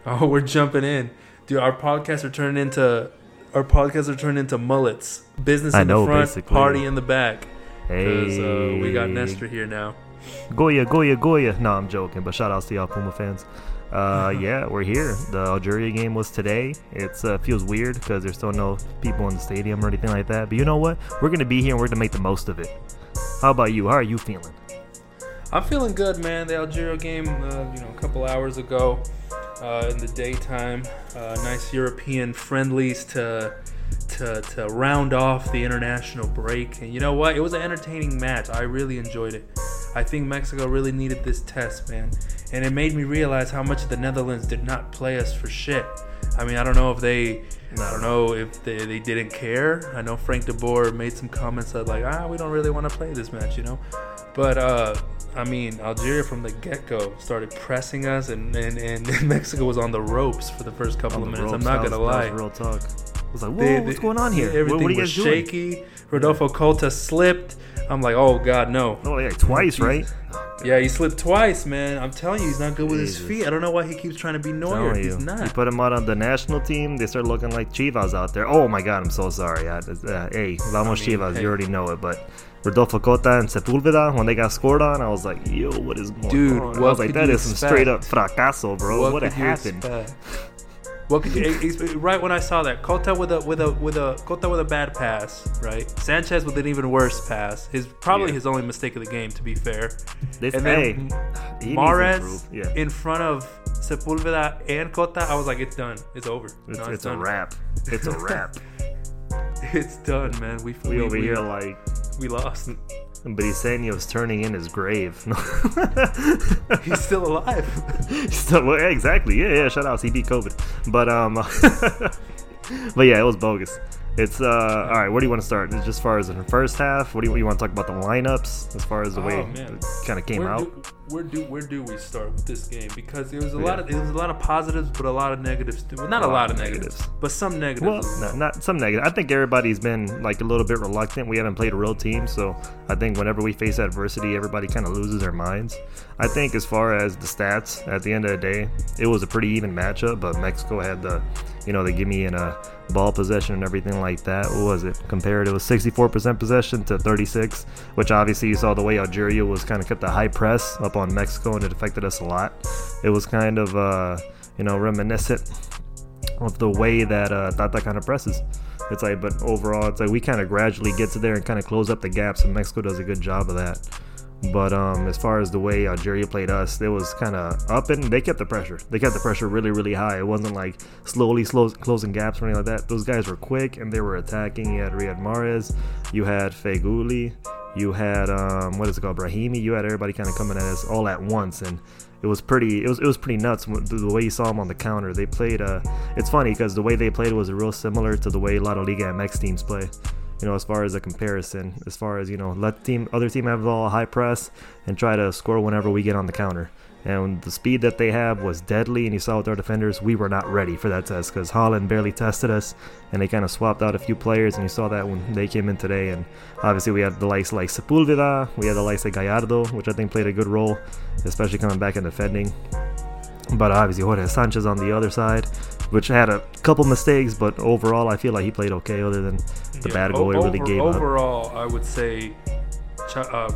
Oh, we're jumping in, dude. Our podcasts are turning into our podcasts are turning into mullets. Business in know, the front, basically. party in the back. Because Hey, uh, we got Nestor here now. Goya, Goya, Goya. No, I'm joking, but shout outs to y'all Puma fans. Uh, yeah, we're here. The Algeria game was today. It uh, feels weird because there's still no people in the stadium or anything like that. But you know what? We're gonna be here and we're gonna make the most of it. How about you? How are you feeling? I'm feeling good, man. The Algeria game, uh, you know, a couple hours ago uh, in the daytime. Uh, nice European friendlies to to to round off the international break. And you know what? It was an entertaining match. I really enjoyed it. I think Mexico really needed this test, man. And it made me realize how much the Netherlands did not play us for shit. I mean, I don't know if they, I don't know if they, they didn't care. I know Frank de Boer made some comments that like, ah, we don't really want to play this match, you know. But uh, I mean, Algeria from the get-go started pressing us, and, and, and Mexico was on the ropes for the first couple of minutes. ropes, I'm not gonna lie. real talk. I was like, whoa, They- what's they- going on here? What, Everything what are you was guys doing? shaky. Rodolfo Cota slipped. I'm like, oh god, no. Oh, yeah, twice, right? Yeah, he slipped twice, man. I'm telling you, he's not good with his feet. I don't know why he keeps trying to be Neuer. He's you. not. You put him out on the national team, they start looking like Chivas out there. Oh my god, I'm so sorry. I, uh, hey, Vamos I mean, Chivas, hey. you already know it, but Rodolfo Cota and Sepulveda, when they got scored on, I was like, yo, what is going Dude, on? I what was like, could that some straight up expect? fracaso, bro. What, could you happened? expect? What could you, right when I saw that Cota with a with a with a Cota with a bad pass, right? Sanchez with an even worse pass. His probably Yeah. his only mistake of the game, to be fair. This, And hey, then he Mares. Yeah. in front of Sepulveda and Cota, I was like, it's done. It's over. It's, No, it's a done. wrap. It's a wrap. It's done, man. We we we, over we, here like we lost. But he's saying he was turning in his grave. He's still alive. exactly. Yeah, yeah. Shout out. He beat COVID. But um, but yeah, it was bogus. It's uh, all right. Where do you want to start? Just as far as in the first half, what do you, you want to talk about the lineups? As far as the way Oh, man. it kind of came where out. Do, where do where do we start with this game? Because there was a Yeah. lot of there was a lot of positives, but a lot of negatives. Too. Well, not a, lot, of negatives, but some negatives. Well, no, not some negative. I think everybody's been like a little bit reluctant. We haven't played a real team, so I think whenever we face adversity, everybody kind of loses their minds. I think as far as the stats, at the end of the day, it was a pretty even matchup. But Mexico had the, you know, they give me in a ball possession and everything like that. What was it? Compared, it was 64% possession to 36, which obviously you saw the way Algeria was kind of kept a high press up on Mexico, and it affected us a lot. It was kind of, uh, you know, reminiscent of the way that uh, Tata kind of presses. It's like, but overall, it's like we kind of gradually get to there and kind of close up the gaps, and Mexico does a good job of that. But um, as far as the way Algeria played us, it was kind of up and they kept the pressure. They kept the pressure really, really high. It wasn't like slowly slow, closing gaps or anything like that. Those guys were quick and they were attacking. You had Riyad Mahrez, you had Feghouli, you had um, what is it called, Brahimi. You had everybody kind of coming at us all at once, and it was pretty. It was it was pretty nuts the way you saw them on the counter. They played. Uh, it's funny because the way they played was real similar to the way La Liga MX teams play you know, as far as a comparison, as far as you know, let team other team have all high press and try to score whenever we get on the counter. And the speed that they have was deadly, and you saw with our defenders, we were not ready for that test because Holland barely tested us, and they kind of swapped out a few players, and you saw that when they came in today. And obviously, we had the likes like Sepulveda, we had the likes like Gallardo, which I think played a good role, especially coming back and defending. But obviously, Jorge Sanchez on the other side, which had a couple mistakes, but overall, I feel like he played okay, other than the Yeah, bad goal he really gave up. Overall, I would say Ch- uh,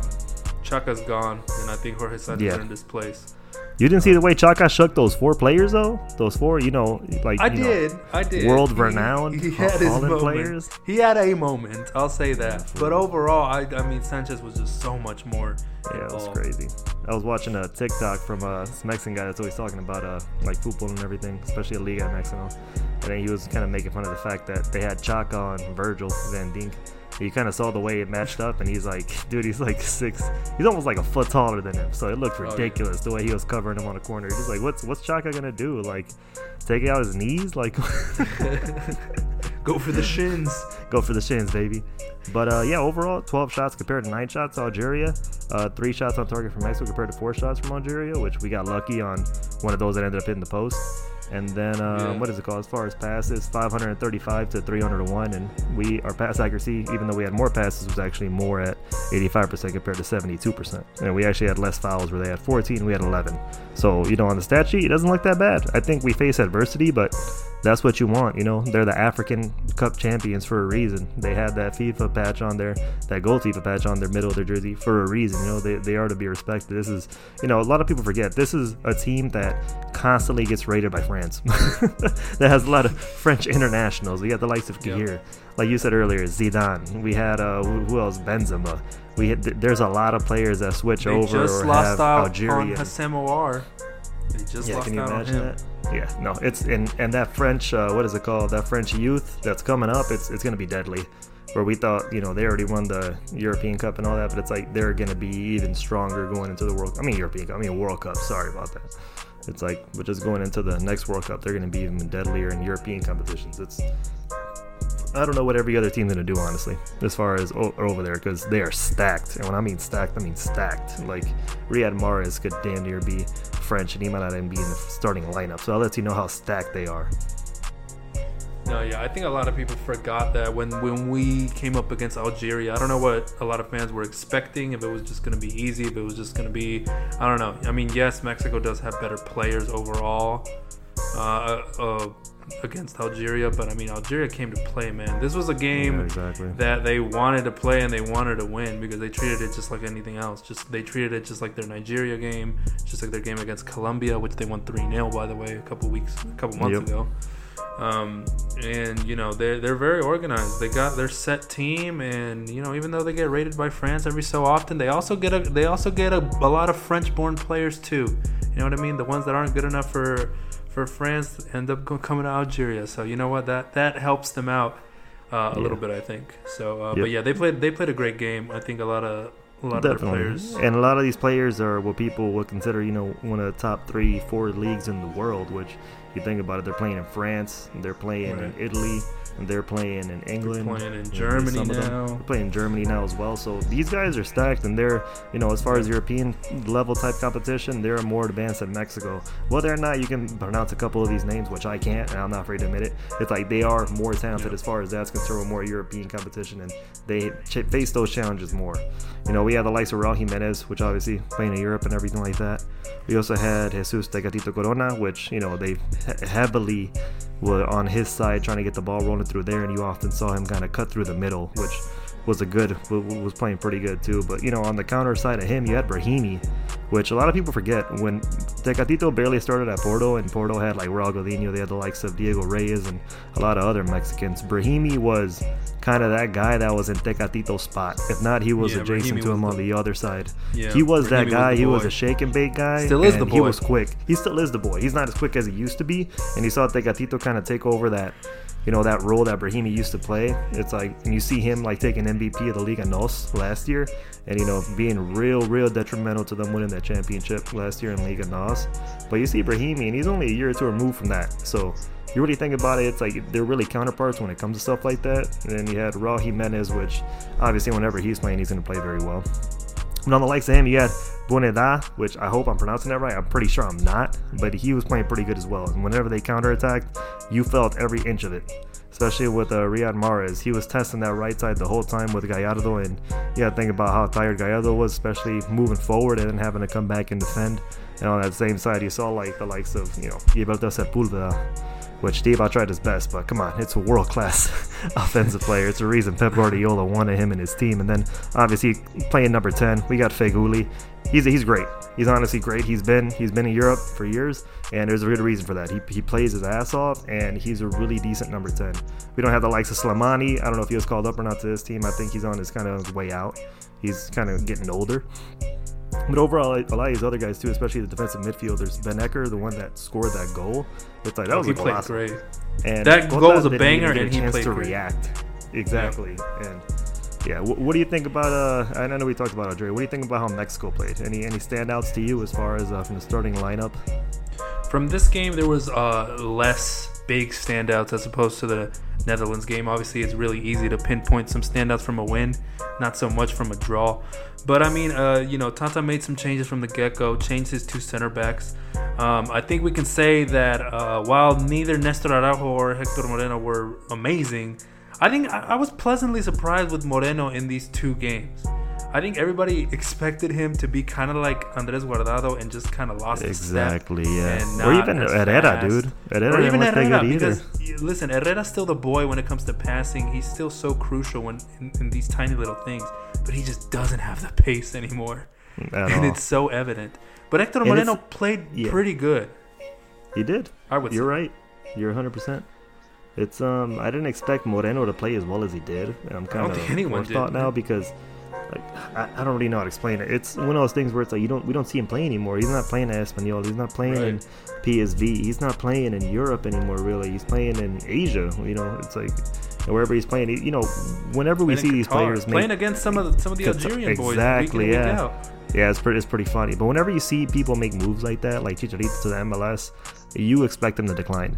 Chaka's gone, and I think Jorge Sanchez Yeah. earned his place. You didn't see the way Chaka shook those four players though. Those four, you know, like I you know, did. I did. world He- renowned He, had his moment. players. He had a moment. I'll say that. but overall, I, I mean, Sanchez was just so much more. Yeah, it was crazy. I was watching a TikTok from uh, this Mexican guy that's always talking about uh, like football and everything, especially Liga Mexico. And then he was kind of making fun of the fact that they had Chaka on Virgil Van Dijk. You kind of saw the way it matched up, and he's like, dude, he's like six. He's almost like a foot taller than him, so it looked Oh, yeah. ridiculous the way he was covering him on the corner. Just like, what's what's Chaka gonna do? Like, take out his knees? Like, Go for the shins. go for the shins, baby. But uh, yeah, overall, 12 shots compared to 9 shots Algeria. Uh, 3 shots on target from Mexico compared to 4 shots from Algeria, which we got lucky on one of those that ended up hitting the post. And then um, Yeah. what is it called? As far as passes, 535 to 301, and we our pass accuracy, even though we had more passes, was actually more at 85% compared to 72%. And we actually had less fouls where they had 14, we had 11. So you know, on the stat sheet, it doesn't look that bad. I think we face adversity, but that's what you want. You know, they're the African Cup champions for a reason. They had that FIFA patch on there, that gold FIFA patch on their middle of their jersey for a reason. You know, they, they are to be respected. This is, you know, a lot of people forget this is a team that constantly gets raided by France. that has a lot of French internationals. We got the likes of. Kahir, like you said earlier, Zidane. We had uh, who else? Benzema. We had, there's a lot of players that switch They over just or lost have out on. Houssem Aouar. They just Yeah, lost can you out on imagine him. that? Yeah, no, it's and and that French, uh, what is it called? That French youth that's coming up, it's it's gonna be deadly. Where we thought, you know, they already won the European Cup and all that, but it's like they're gonna be even stronger going into the World. I mean European Cup, I mean World Cup. Sorry about that. It's like, but just going into the next World Cup, they're gonna be even deadlier in European competitions. It's I don't know what every other team's gonna do, honestly, as far as o- over there, because they are stacked. And when I mean stacked, I mean stacked. Like Riyad Mahrez could damn near be French, and he might not even be in the starting lineup. So I'll let you know how stacked they are. No, yeah, I think a lot of people forgot that when when we came up against Algeria. I don't know what a lot of fans were expecting. If it was just going to be easy, if it was just going to be, I don't know. I mean, yes, Mexico does have better players overall uh, uh, against Algeria, but I mean, Algeria came to play, man. This was a game Yeah, exactly. that they wanted to play and they wanted to win because they treated it just like anything else. Just they treated it just like their Nigeria game, just like their game against Colombia, which they won three 0 by the way, a couple weeks, a couple months Yep. ago. Um, and you know they're they're very organized. They got their set team, and you know even though they get raided by France every so often, they also get a they also get a, a lot of French-born players too. You know what I mean? The ones that aren't good enough for for France end up coming to Algeria. So you know what that that helps them out uh, a Yeah. little bit, I think. So, uh, Yep. but yeah, they played they played a great game. I think a lot of a lot of their players. And a lot of these players are what people would consider, you know, one of the top three, four leagues in the world, which you think about it, they're playing in France, they're playing Right. in Italy, and they're playing in England. playing in Germany some of them- now. They're playing in Germany now as well. So these guys are stacked, and they're, you know, as far as European level type competition, they're more advanced than Mexico. Whether or not you can pronounce a couple of these names, which I can't, and I'm not afraid to admit it, it's like they are more talented as far as that's concerned with more European competition, and they ch- face those challenges more. You know, we had the likes of Raul Jimenez, which obviously playing in Europe and everything like that. We also had Jesus Tecatito Corona, which, you know, they he- heavily were on his side trying to get the ball rolling through there, and you often saw him kind of cut through the middle, which was a good, was playing pretty good too. But, you know, on the counter side of him, you had Brahimi, which a lot of people forget. When Tecatito barely started at Porto, and Porto had like Raul Godinho, they had the likes of Diego Reyes and a lot of other Mexicans. Brahimi was kind of that guy that was in Tecatito's spot. If not, he was Yeah, adjacent Brahimi to him was on the other side. Yeah, he was that Brahimi was guy. the he was a shake and bake guy. Still is and the He was quick. He still is the boy. He's not as quick as he used to be. And he saw Tecatito kind of take over that, you know, that role that Brahimi used to play. It's like, and you see him like taking MVP of the Liga Nos last year, and you know, being real, real detrimental to them winning that championship last year in Liga Nos. But you see Brahimi, and he's only a year or two removed from that. So you really think about it, it's like they're really counterparts when it comes to stuff like that. And then you had Raul Jimenez, which obviously whenever he's playing, he's going to play very well. And on the likes of him, you had Boneda, which I hope I'm pronouncing that right. I'm pretty sure I'm not, but he was playing pretty good as well. And whenever they counterattacked, you felt every inch of it. Especially with uh, Riyad Mahrez, he was testing that right side the whole time with Gallardo, and to think about how tired Gallardo was, especially moving forward and then having to come back and defend. And on that same side, you saw like the likes of you know Gilberto Sepulveda, which Diva tried his best, but come on, it's a world class offensive player. It's a reason Pep Guardiola wanted him and his team. And then obviously playing number 10, we got Feghouli. He's he's great. He's honestly great. He's been he's been in Europe for years, and there's a good reason for that. He, he plays his ass off, and he's a really decent number 10. We don't have the likes of Slimani. I don't know if he was called up or not to this team. I think he's on his kind of way out. He's kind of getting older. But overall, a lot of these other guys too, especially the defensive midfielders, Bennacer, the one that scored that goal, it's like that was he a played golazo. great. And That goal was a banger, and he played to great. react. Exactly. And yeah, wh- what do you think about? Uh, I know we talked about Andre. What do you think about how Mexico played? Any any standouts to you as far as uh, from the starting lineup? From this game, there was uh, less big standouts as opposed to the Netherlands game. Obviously, it's really easy to pinpoint some standouts from a win, not so much from a draw. But I mean, uh, you know, Tata made some changes from the get go, changed his two center backs. Um, I think we can say that uh, while neither Nestor Araujo or Hector Moreno were amazing, I think I, I was pleasantly surprised with Moreno in these two games. I think everybody expected him to be kind of like Andres Guardado and just kind of lost exactly, his yeah. step. and Or even Herrera, fast. dude. Herrera Or even Herrera, either. because listen, Herrera's still the boy when it comes to passing. He's still so crucial when in, in these tiny little things, but he just doesn't have the pace anymore, At and all. it's so evident. But Hector Moreno played yeah. pretty good. He did. I would. You're say. right. You're 100. percent It's um. I didn't expect Moreno to play as well as he did. I'm kind of think anyone thought now because like I, I don't really know how to explain it. It's one of those things where it's like you don't we don't see him play anymore. He's not playing at Espanyol. He's not playing in PSV. He's not playing in Europe anymore. Really, he's playing in Asia. You know, it's like wherever he's playing. You know, whenever we see in these players playing make against some of the, some of the Qatar- Algerian boys, exactly, week in, yeah. Yeah, it's pretty, it's pretty funny. But whenever you see people make moves like that, like Chicharito to the MLS, you expect them to decline.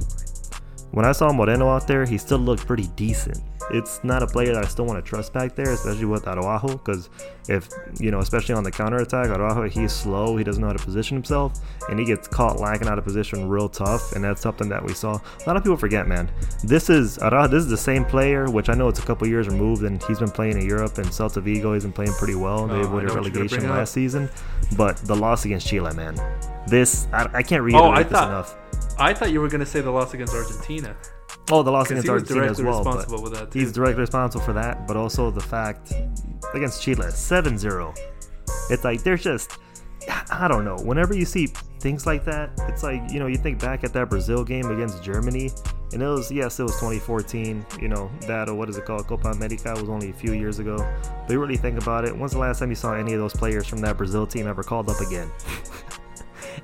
When I saw Moreno out there, he still looked pretty decent. It's not a player that I still want to trust back there, especially with Araujo, because if, you know, especially on the counter attack, Araujo, he's slow, he doesn't know how to position himself, and he gets caught lacking out of position real tough, and that's something that we saw. A lot of people forget, man. This is Araujo, this is the same player, which I know it's a couple years removed, and he's been playing in Europe, and Celta Vigo, he's been playing pretty well. They Oh, avoided know what you're gonna relegation last season, but the loss against Chile, man. This, I, I can't reiterate Oh, I this thought- enough. I thought you were gonna say the loss against Argentina Oh, the loss against Argentina as well. that. He's directly responsible for that, but also the fact against Chile, 7 0. It's like, there's just, I don't know. Whenever you see things like that, it's like, you know, you think back at that Brazil game against Germany, and it was, yes, it was 2014, you know, that, or what is it called, Copa America was only a few years ago. But you really think about it, when's the last time you saw any of those players from that Brazil team ever called up again?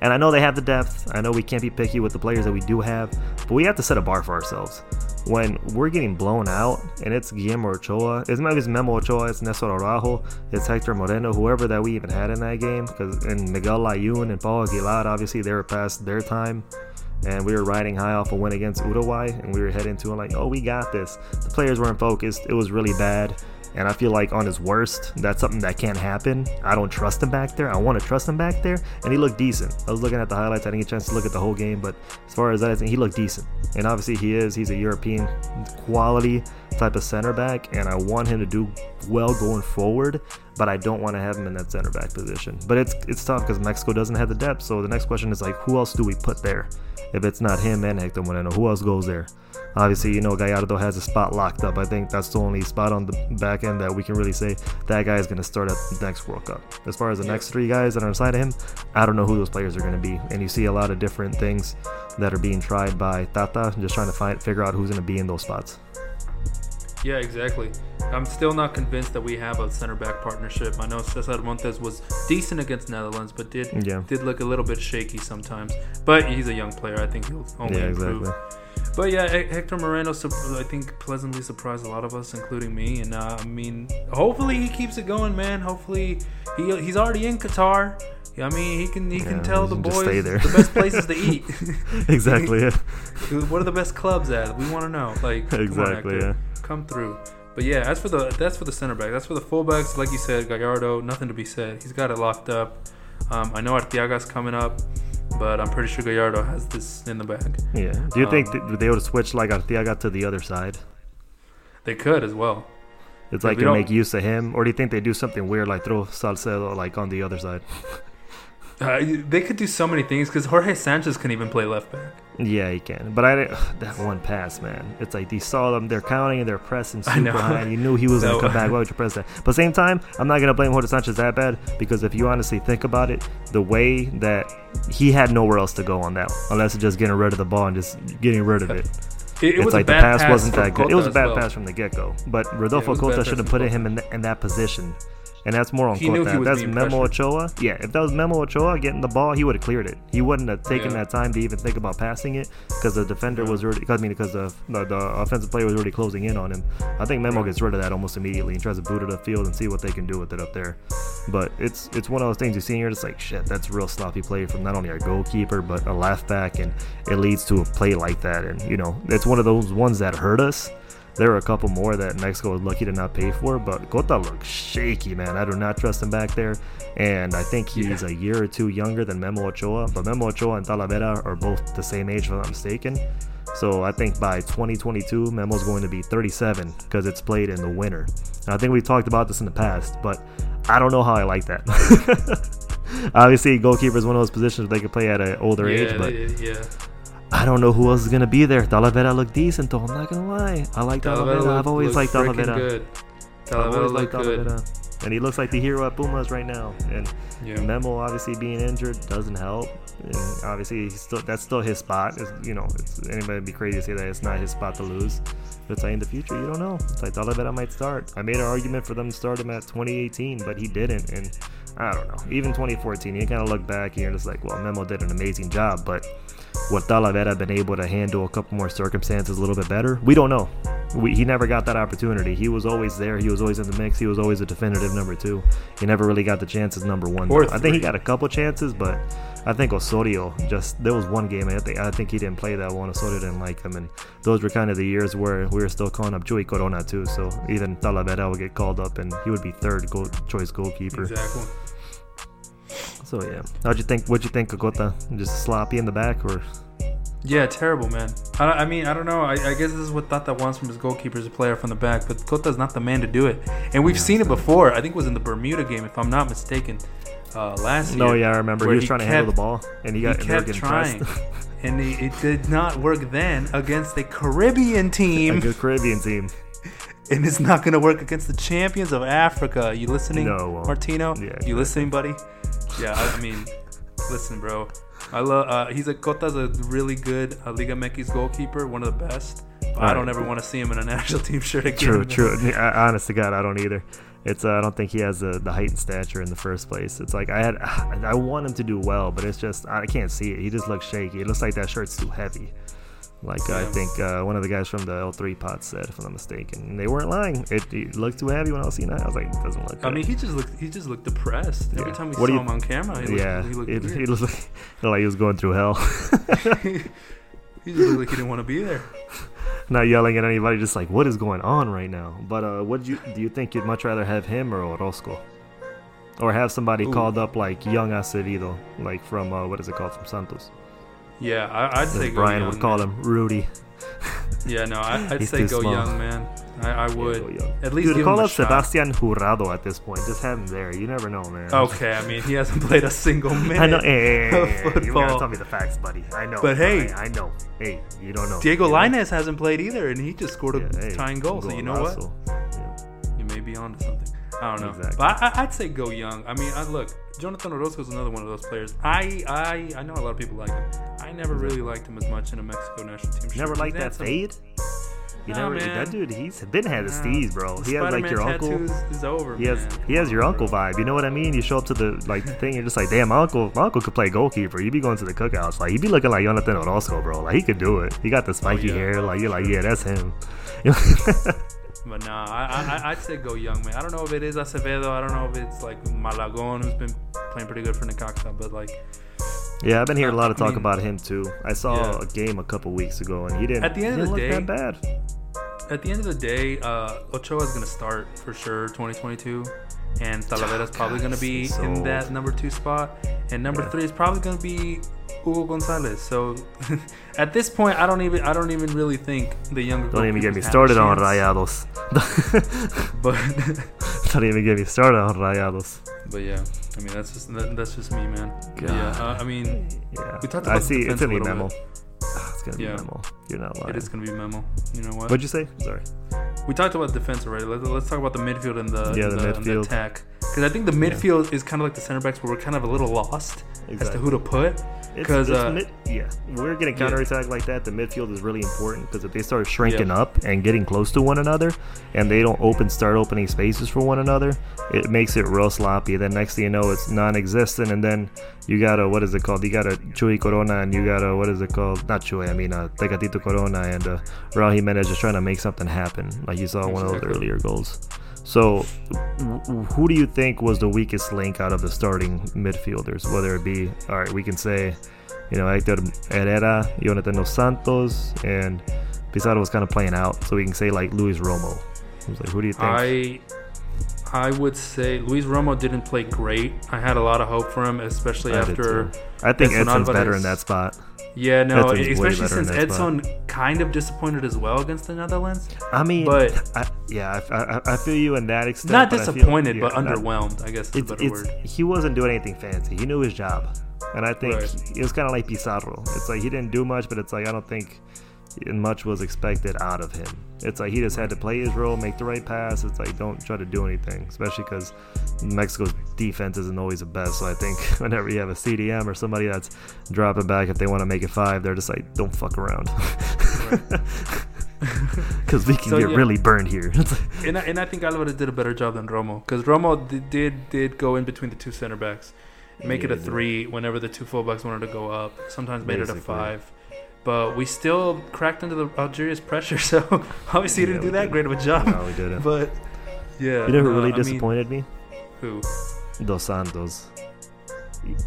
And I know they have the depth. I know we can't be picky with the players that we do have, but we have to set a bar for ourselves. When we're getting blown out, and it's Guillermo Ochoa, it's maybe it's Memo Ochoa, it's Nestor Araujo, it's Hector Moreno, whoever that we even had in that game, because and Miguel Layun and Paul Aguilar, obviously they were past their time, and we were riding high off a win against Uruguay, and we were heading to it like, oh, we got this. The players weren't focused. It was really bad. And I feel like on his worst, that's something that can't happen. I don't trust him back there. I want to trust him back there. And he looked decent. I was looking at the highlights. I didn't get a chance to look at the whole game. But as far as that, I think he looked decent. And obviously, he is. He's a European quality type of center back. And I want him to do well going forward. But I don't want to have him in that center back position. But it's it's tough because Mexico doesn't have the depth. So the next question is like, who else do we put there? If it's not him and Hector Moreno, who else goes there? Obviously, you know, Gallardo has a spot locked up. I think that's the only spot on the back end that we can really say that guy is going to start at the next World Cup. As far as the next three guys that are inside of him, I don't know who those players are going to be. And you see a lot of different things that are being tried by Tata, just trying to find figure out who's going to be in those spots. Yeah, exactly. I'm still not convinced that we have a center back partnership. I know Cesar Montes was decent against Netherlands, but did Yeah. did look a little bit shaky sometimes. But he's a young player. I think he'll only Yeah, improve. Exactly. But yeah, Hector Moreno, I think pleasantly surprised a lot of us, including me. And uh, I mean, hopefully he keeps it going, man. Hopefully he he's already in Qatar. I mean, he can he Yeah, can tell the just boys stay there. the best places to eat. exactly. Yeah. what are the best clubs at? We want to know. Like come on, Exactly, yeah. Come through. But yeah, as for the that's for the center back. That's for the fullbacks. Like you said, Gallardo, nothing to be said. He's got it locked up. Um, I know Arteaga's coming up, but I'm pretty sure Gallardo has this in the bag. Yeah. Do you Um, think th- they would switch like Arteaga to the other side? They could as well. It's like we make use of him, or do you think they do something weird like throw Salcedo like on the other side? Uh, they could do so many things because Jorge Sanchez can even play left back. Yeah, he can. But I didn't- that one pass, man. It's like you saw them. They're counting and they're pressing super high. And you knew he was gonna No. come back. Why would you press that? But same time, I'm not gonna blame Jorge Sanchez that bad because if you honestly think about it, the way that he had nowhere else to go on that, unless it's just getting rid of the ball and just getting rid of it. It, it it's was like a the bad pass, pass wasn't that good. It was a bad well. pass from the get go. But Rodolfo was a Cota should have put him in, th- in that position. And that's more on He he that's Memo Ochoa. Yeah, if that was Memo Ochoa getting the ball, he would have cleared it. He wouldn't have taken Yeah. that time to even think about passing it because the defender was already. I mean, because the, the the offensive player was already closing in on him. I think Memo gets rid of that almost immediately and tries to boot it upfield and see what they can do with it up there. But it's it's one of those things you see here. It's like shit. That's real sloppy play from not only our goalkeeper but a left back, and it leads to a play like that. And you know, it's one of those ones that hurt us There were a couple more that Mexico was lucky to not pay for, but Cota looks shaky, man. I do not trust him back there. And I think he's Yeah. a year or two younger than Memo Ochoa. But Memo Ochoa and Talavera are both the same age, if I'm not mistaken. So I think by 2022, Memo's going to be 37 because it's played in the winter. And I think we've talked about this in the past, but I don't know how I like that. Obviously, goalkeeper is one of those positions where they can play at an older yeah, age, but they- yeah. I don't know who else is gonna be there. Talavera looked decent though. I'm not gonna lie. I like Talavera. Talavera I've always liked Talavera. Good. Talavera liked good. Talavera. And he looks like the hero at Pumas right now. And Yeah. Memo obviously being injured doesn't help. And obviously, he's still that's still his spot. It's, you know, it's, anybody would be crazy to say that it's not his spot to lose. But it's like in the future, you don't know. It's like Talavera might start. I made an argument for them to start him at 2018, but he didn't. And I don't know. Even 2014, you kind of look back and you're just like, well, Memo did an amazing job, but would Talavera been able to handle a couple more circumstances a little bit better? We don't know. We, he never got that opportunity. He was always there. He was always in the mix. He was always a definitive number two. He never really got the chances number one. I think he got a couple chances, but I think Osorio just there was one game. I think I think he didn't play that one. Osorio didn't like him, and those were kind of the years where we were still calling up Chuy Corona too. So even Talavera would get called up, and he would be third goal, choice goalkeeper. Exactly. So yeah, how'd you think? What'd you think, Kogota? Just sloppy in the back, or Yeah, terrible, man. I, I mean, I don't know. I, I guess this is what Tata wants from his goalkeepers, a player from the back. But Cota's not the man to do it. And we've seen it before. I think it was in the Bermuda game, if I'm not mistaken, uh, last year. no? year. Yeah, I remember. He was he trying to handle the ball, and he He got kept American trying. and he, it did not work then against a Caribbean team. a good Caribbean team. And it's not going to work against the champions of Africa. You listening, No. Martino? Yeah, you listening, buddy? Yeah, I, I mean, listen, bro. I love. Uh, he's a Cota's a really good uh, Liga MX goalkeeper, one of the best. But I don't ever want to see him in a national team shirt again. True, true. I, honest to God, I don't either. It's uh, I don't think he has the, the height and stature in the first place. It's like I had I want him to do well, but it's just I can't see it. He just looks shaky. It looks like that shirt's too heavy. Like I think uh, one of the guys from the L3 pot said, if I'm not mistaken, and they weren't lying. It, it looked too heavy when I was seeing that. I was like, it doesn't look. I Good. mean, he just looked. He just looked depressed every time we What saw you- him on camera. He looked, yeah, he looked, it, he looked like, like he was going through hell. he just looked like he didn't want to be there. not yelling at anybody, just like what is going on right now. But uh, what do you do? You think you'd much rather have him or Orozco, or have somebody Ooh. called up like young Acevedo, like from uh, what is it called from Santos? Yeah, I, I'd As say go Brian would call him Rudy. Yeah, no, I, I'd say go small. young, man. I, I would. young. At least Dude, call up. Sebastian Jurado at this point. Just have him there. You never know, man. Okay, I mean he hasn't played a single minute. I know. Hey, hey, hey, of hey, you gotta tell me the facts, buddy. I know. But hey- I, I know. Hey, you don't know. Diego You know? Hasn't played either, and he just scored a Yeah, tying goal. So you know what? Be onto something. I don't know, Exactly. but I, I'd say go young. I mean, I, look, Jonathan Orozco is another one of those players. I, I, I know a lot of people like him. I never really liked him as much in a Mexico national team. Never liked that some- fade. You Nah, never. man. That dude, he's been had his Nah, steez, bro. the He has like your uncle. is over. He has man. he has your uncle vibe. You know what I mean? You show up to the like thing, you're just like, damn, my uncle, my uncle could play goalkeeper. You'd be going to the cookouts, like he'd be looking like Jonathan Orozco, bro. Like he could do it. He got the spiky Oh, yeah. hair. Like you're like, yeah, that's him. But nah, I, I, I'd say go young, man. I don't know if it is Acevedo. I don't know if it's like Malagon, who's been playing pretty good for Necaxa. But like yeah, I've been hearing a lot of I talk mean- about him too. I saw Yeah. a game a couple weeks ago, and he didn't. At the end of the day- that bad. at the end of the day, uh, Ochoa is gonna start for sure 2022, and Talavera's probably gonna be so in that number two spot, and number Yeah. three is probably gonna be Hugo Gonzalez. So at this point, I don't even I don't even really think the younger. Don't even get me goalkeepers have a started on. Rayados. But Don't even get me started on Rayados. but yeah, I mean that's just that, that's just me, man. God. yeah, uh, I mean Yeah, We talked about the see. defense It's a gonna be little memo. Ah, it's gonna be memo. You're not lying. it is gonna be memo. You know what? What'd you say? Sorry. We talked about defense already. Let's, let's talk about the midfield and the, Yeah, the and midfield. attack. Because I think the midfield is kind of like the center backs, where we're kind of a little lost as to who to put. It's- 'Cause, it's uh, mid, yeah, we're getting yeah. counterattack like that. The midfield is really important because if they start shrinking Yeah. up and getting close to one another, and they don't open, start opening spaces for one another, it makes it real sloppy. Then next thing you know, it's non-existent, and then you got a what is it called? You got a Chuy Corona, and you got a what is it called? Not Chuy, I mean uh, Tecatito Corona, and uh, Raul Jimenez just trying to make something happen, like you saw one of those earlier goals. So, wh- who do you think was the weakest link out of the starting midfielders? Whether it be, all right, we can say, you know, Hector Herrera, Jonathan Dos Santos, and Pizarro was kind of playing out, so we can say like Luis Romo. Like, who do you think? I I would say Luis Romo didn't play great. I had a lot of hope for him, especially I after. I think Edson Edson's better in that spot. Yeah, no, Edson's especially since spot. Edson kind of disappointed as well against the Netherlands. I mean, But- I, yeah, I, I, I feel you in that extent. Not but disappointed, but yeah, not- underwhelmed. I guess is a It's, better it's word. he wasn't doing anything fancy. He knew his job, and I think Right. it was kind of like Pizarro. It's like he didn't do much, but it's like I don't think much was expected out of him. It's like he just had to play his role, make the right pass. It's like don't try to do anything, especially because Mexico's defense isn't always the best. So I think whenever you have a CDM or somebody that's dropping back, if they want to make it five, they're just like don't fuck around. Because we can So, get yeah. really burned here. And I, and I think Alvarez did a better job than Romo because Romo d- did did go in between the two center backs, and make it a three whenever the two fullbacks wanted to go up. Sometimes made it a five, but we still cracked into the Algeria's pressure. So obviously, he Yeah, didn't do that did. great of a job. no, we didn't. But yeah, You know who really I mean, disappointed me? who? Dos Santos.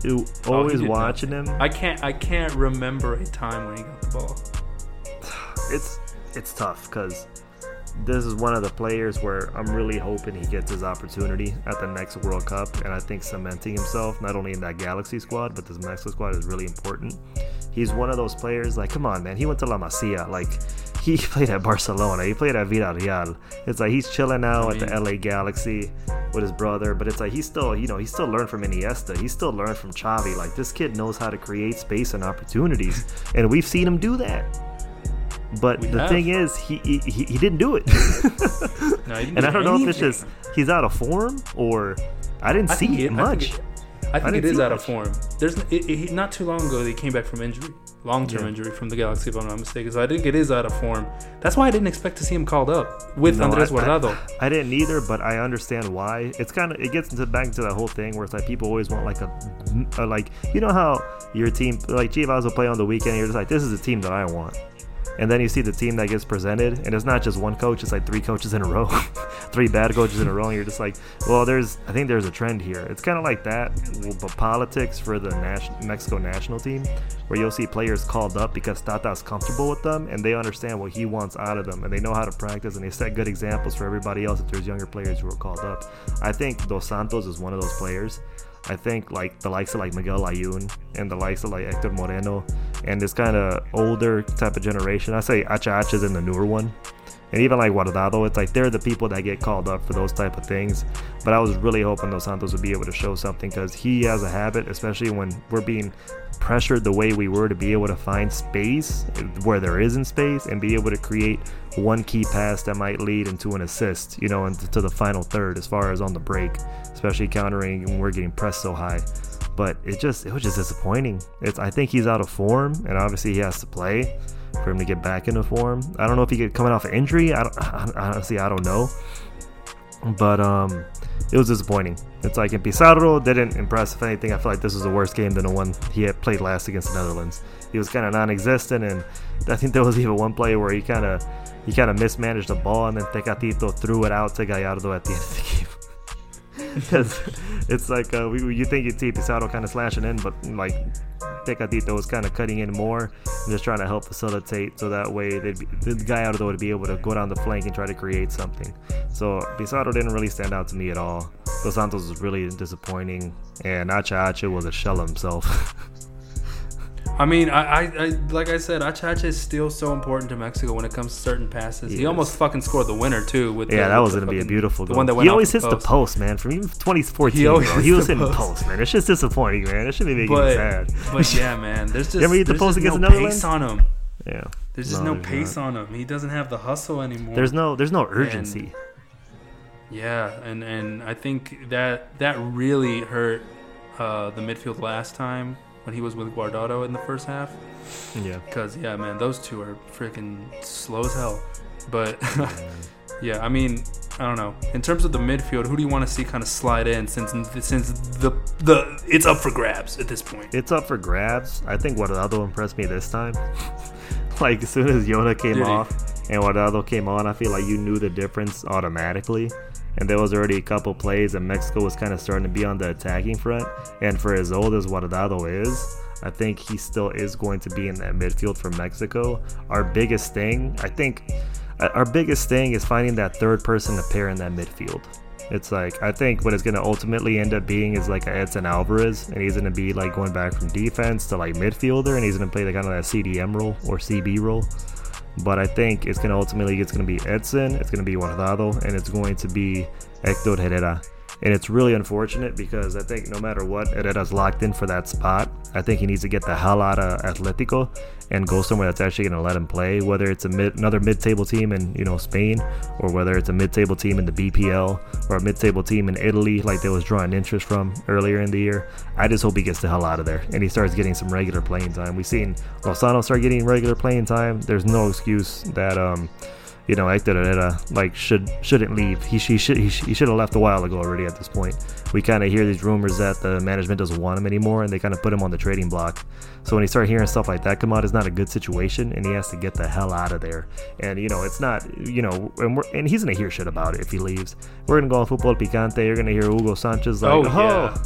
You Oh, always did watching him. I can't I can't remember a time when he got the ball. It's it's tough because this is one of the players where I'm really hoping he gets his opportunity at the next World Cup, and I think cementing himself not only in that Galaxy squad but this Mexico squad is really important. He's one of those players like, come on, man. He went to La Masia, like. He played at Barcelona. He played at Villarreal. It's like he's chilling now I at the LA Galaxy with his brother, but it's like he's still, you know, he still learned from Iniesta. He still learned from Xavi. Like this kid knows how to create space and opportunities, and we've seen him do that. But We the have. thing is, he, he he didn't do it. No, he didn't and do I don't know if it's just he's out of form or I didn't I see it- much. I think didn't it is out of form. There's it, it, not too long ago they came back from injury, long term Yeah. injury from the Galaxy, if I'm not mistaken. So I think it is out of form. That's why I didn't expect to see him called up with No, Andres I- I- Guardado. I didn't either, but I understand why. It's kind of it gets into back into that whole thing where it's like people always want like a, a like you know how your team like Chivas will play on the weekend. You're just like this is the team that I want, and then you see the team that gets presented, and it's not just one coach. It's like three coaches in a row, three bad coaches in a row. And you're just like, well, there's I think there's a trend here. It's kind of like that, but politics for the Mexico national team, where you'll see players called up because Tata's comfortable with them and they understand what he wants out of them and they know how to practice and they set good examples for everybody else if there's younger players who are called up. I think Dos Santos is one of those players. I think like the likes of like Miguel Layun and the likes of like Hector Moreno and this kind of older type of generation. I say Acha Acha's in the newer one. And even like Guardado, it's like they're the people that get called up for those type of things. But I was really hoping Dos Santos would be able to show something because he has a habit, especially when we're being pressured the way we were to be able to find space where there isn't space and be able to create one key pass that might lead into an assist, you know, into the final third as far as on the break, especially countering when we're getting pressed so high. But it just it was just disappointing. It's I think he's out of form and obviously he has to play for him to get back into form. I don't know if he get coming off an injury. I don't honestly I don't know. But um it was disappointing. It's like in Pizarro didn't impress if anything. I feel like this was a worse game than the one he had played last against the Netherlands. He was kind of non-existent, and I think there was even one play where he kind of he kind of mismanaged the ball, and then Tecatito threw it out to Gallardo at the end of the game. Because it's like uh, we, you think see Pizarro kind of slashing in, but like Tecatito was kind of cutting in more and just trying to help facilitate so that way be, the guy out of the would be able to go down the flank and try to create something. So Pizarro didn't really stand out to me at all. Dos Santos was really disappointing, and Acha Acha was a shell of himself. I mean, I, I, I like I said, Achacha is still so important to Mexico when it comes to certain passes. He, He almost fucking scored the winner too. With yeah, the, that was gonna be a beautiful the one that went he always off hits the post, man. From even 2014, He always bro. he was the hitting the post. post, man. It's just disappointing, man. It should be making me But, sad. but yeah, man, there's just, ever hit the post against no the Netherlands? pace on him. Yeah, There's just No, no, there's pace not. on him. He doesn't have the hustle anymore. there's no there's no urgency. Yeah, and and I think that that really hurt uh, the midfield last time when he was with Guardado in the first half. Yeah. Because yeah, man, those two are freaking slow as hell. But yeah, I mean, I don't know. In terms of the midfield, who do you want to see kind of slide in since since the the it's up for grabs at this point? It's up for grabs. I think Guardado impressed me this time. like as soon as Yona came Did he? off and Guardado came on, I feel like you knew the difference automatically. And there was already a couple plays, and Mexico was kind of starting to be on the attacking front. And for as old as Guardado is, I think he still is going to be in that midfield for Mexico. Our biggest thing, I think, uh, our biggest thing is finding that third person to pair in that midfield. It's like I think what it's gonna ultimately end up being is like Edson Alvarez, and he's gonna be like going back from defense to like midfielder, and he's gonna play the kind of that CDM role or CB role. But I think it's gonna ultimately it's gonna be Edson, it's gonna be Guardado, and it's going to be Hector Herrera. And it's really unfortunate because I think no matter what, Herrera's locked in for that spot. I think he needs to get the hell out of Atletico and go somewhere that's actually going to let him play, whether it's a mid, another mid-table team in you know Spain or whether it's a mid-table team in the BPL or a mid-table team in Italy, like they was drawing interest from earlier in the year. I just hope he gets the hell out of there and he starts getting some regular playing time. We've seen Lozano start getting regular playing time. There's no excuse that um, you know, Hector like should shouldn't leave. He, he should he, should have left a while ago already. At this point, we kind of hear these rumors that the management doesn't want him anymore, and they kind of put him on the trading block. So when you start hearing stuff like that come out, it's not a good situation, and he has to get the hell out of there. And you know, it's not you know, and we're and he's gonna hear shit about it if he leaves. We're gonna go on Football Picante. You're gonna hear Hugo Sanchez like, Oh, oh. yeah.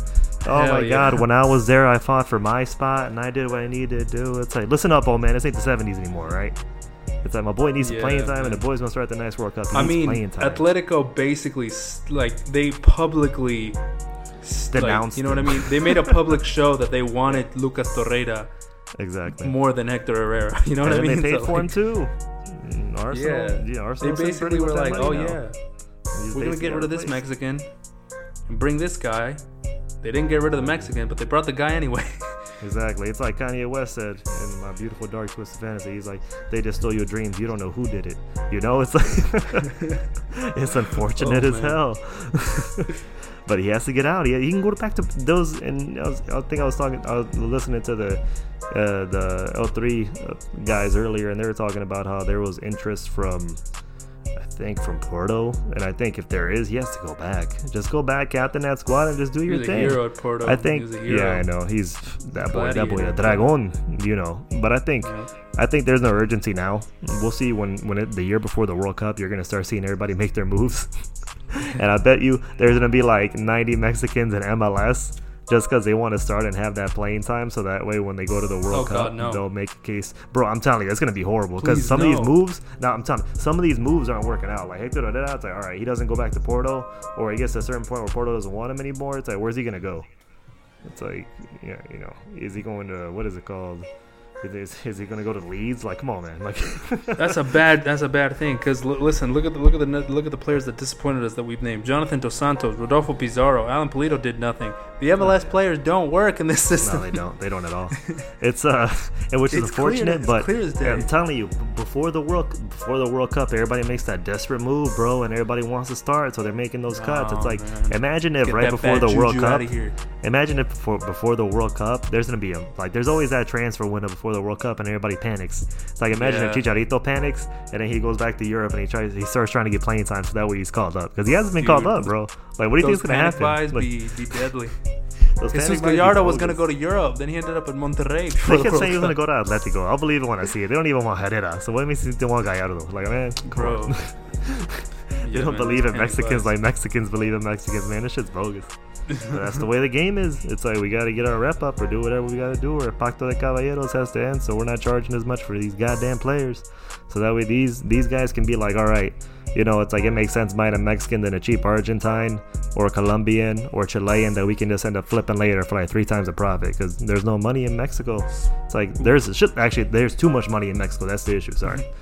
Oh, oh Hell my yeah. God! When I was there, I fought for my spot and I did what I needed to do. It's like, listen up, old man. This ain't the '70s anymore, right? It's like my boy needs some Yeah, playing time, and the boy's gonna start the next World Cup. He I mean, playing time. Atletico basically like they publicly s- like, Denounced you know what I mean? They made a public show that they wanted Lucas Torreira exactly. more than Hector Herrera. You know what and I mean? they paid So, for him too. Mm, Arsenal, Yeah, yeah, Arsenal. they basically were like, "Oh now. yeah, He's we're gonna get rid of this replaced. Mexican and bring this guy." They didn't get rid of the Mexican, but they brought the guy anyway. Exactly. It's like Kanye West said in my beautiful dark twisted fantasy. He's like, they just stole your dreams. You don't know who did it. You know, it's like, it's unfortunate Oh, as hell. but he has to get out. He, he can go back to those. And I, was, I think I was talking, I was listening to the uh, the L3 uh, guys earlier, and they were talking about how there was interest from. Think from Porto, and I think if there is, he has to go back. Just go back, captain that squad, and just do your thing. hero at Porto. I think, He a hero. yeah, I know he's that boy, that boy, a dragon, you know. But I think, Yeah. I think there's no urgency now. We'll see when when it, the year before the World Cup, you're gonna start seeing everybody make their moves, and I bet you there's gonna be like 90 Mexicans in MLS just because they want to start and have that playing time, so that way when they go to the World Oh, Cup, God, no. they'll make a case. Bro, I'm telling you, it's gonna be horrible because some of these moves. Now I'm telling you, some of these moves aren't working out. Like Hector Herrera, it's like all right, he doesn't go back to Porto, or he gets to a certain point where Porto doesn't want him anymore. It's like where's he gonna go? It's like, yeah, you know, is he going to what is it called? Is, is, he going to go to Leeds? Like, come on, man. Like, That's a bad. That's a bad thing. Because l- listen, look at the look at the look at the players that disappointed us that we've named: Jonathan Dos Santos, Rodolfo Pizarro, Alan Pulido did nothing. The MLS players don't work in this system. no, they don't. They don't at all. It's uh, and which is It's unfortunate, it's but clear as day. I'm telling you, before the world before the World Cup, everybody makes that desperate move, bro, and everybody wants to start, so they're making those cuts. It's Oh, like, man. imagine if Get right before the World Cup, here. Imagine if before before the World Cup, there's gonna be a like there's always that transfer window before the World Cup, and everybody panics. It's like imagine if Yeah. Chicharito panics, and then he goes back to Europe and he tries he starts trying to get playing time, so that way he's called up because he hasn't been called up, bro. Like what do you Those think's gonna happen? buys Like, be, be deadly. those Jesus panic buys be Gallardo was gonna go to Europe, then he ended up in Monterrey. for They the kept saying he was gonna go to Atletico. I'll believe it when I see it. They don't even want Herrera, so what makes you think they want Gallardo? Like man, Bro. they don't man, believe in Mexicans like Mexicans believe in Mexicans. Man, this shit's bogus. That's the way the game is. It's like we gotta get our rep up or do whatever we gotta do, or Pacto de Caballeros has to end, so we're not charging as much for these goddamn players. So that way these these guys can be like, all right, you know, it's like it makes sense buying a Mexican than a cheap Argentine or a Colombian or Chilean that we can just end up flipping later for like three times the profit because there's no money in Mexico. It's like there's shit actually there's too much money in Mexico. That's the issue. Sorry.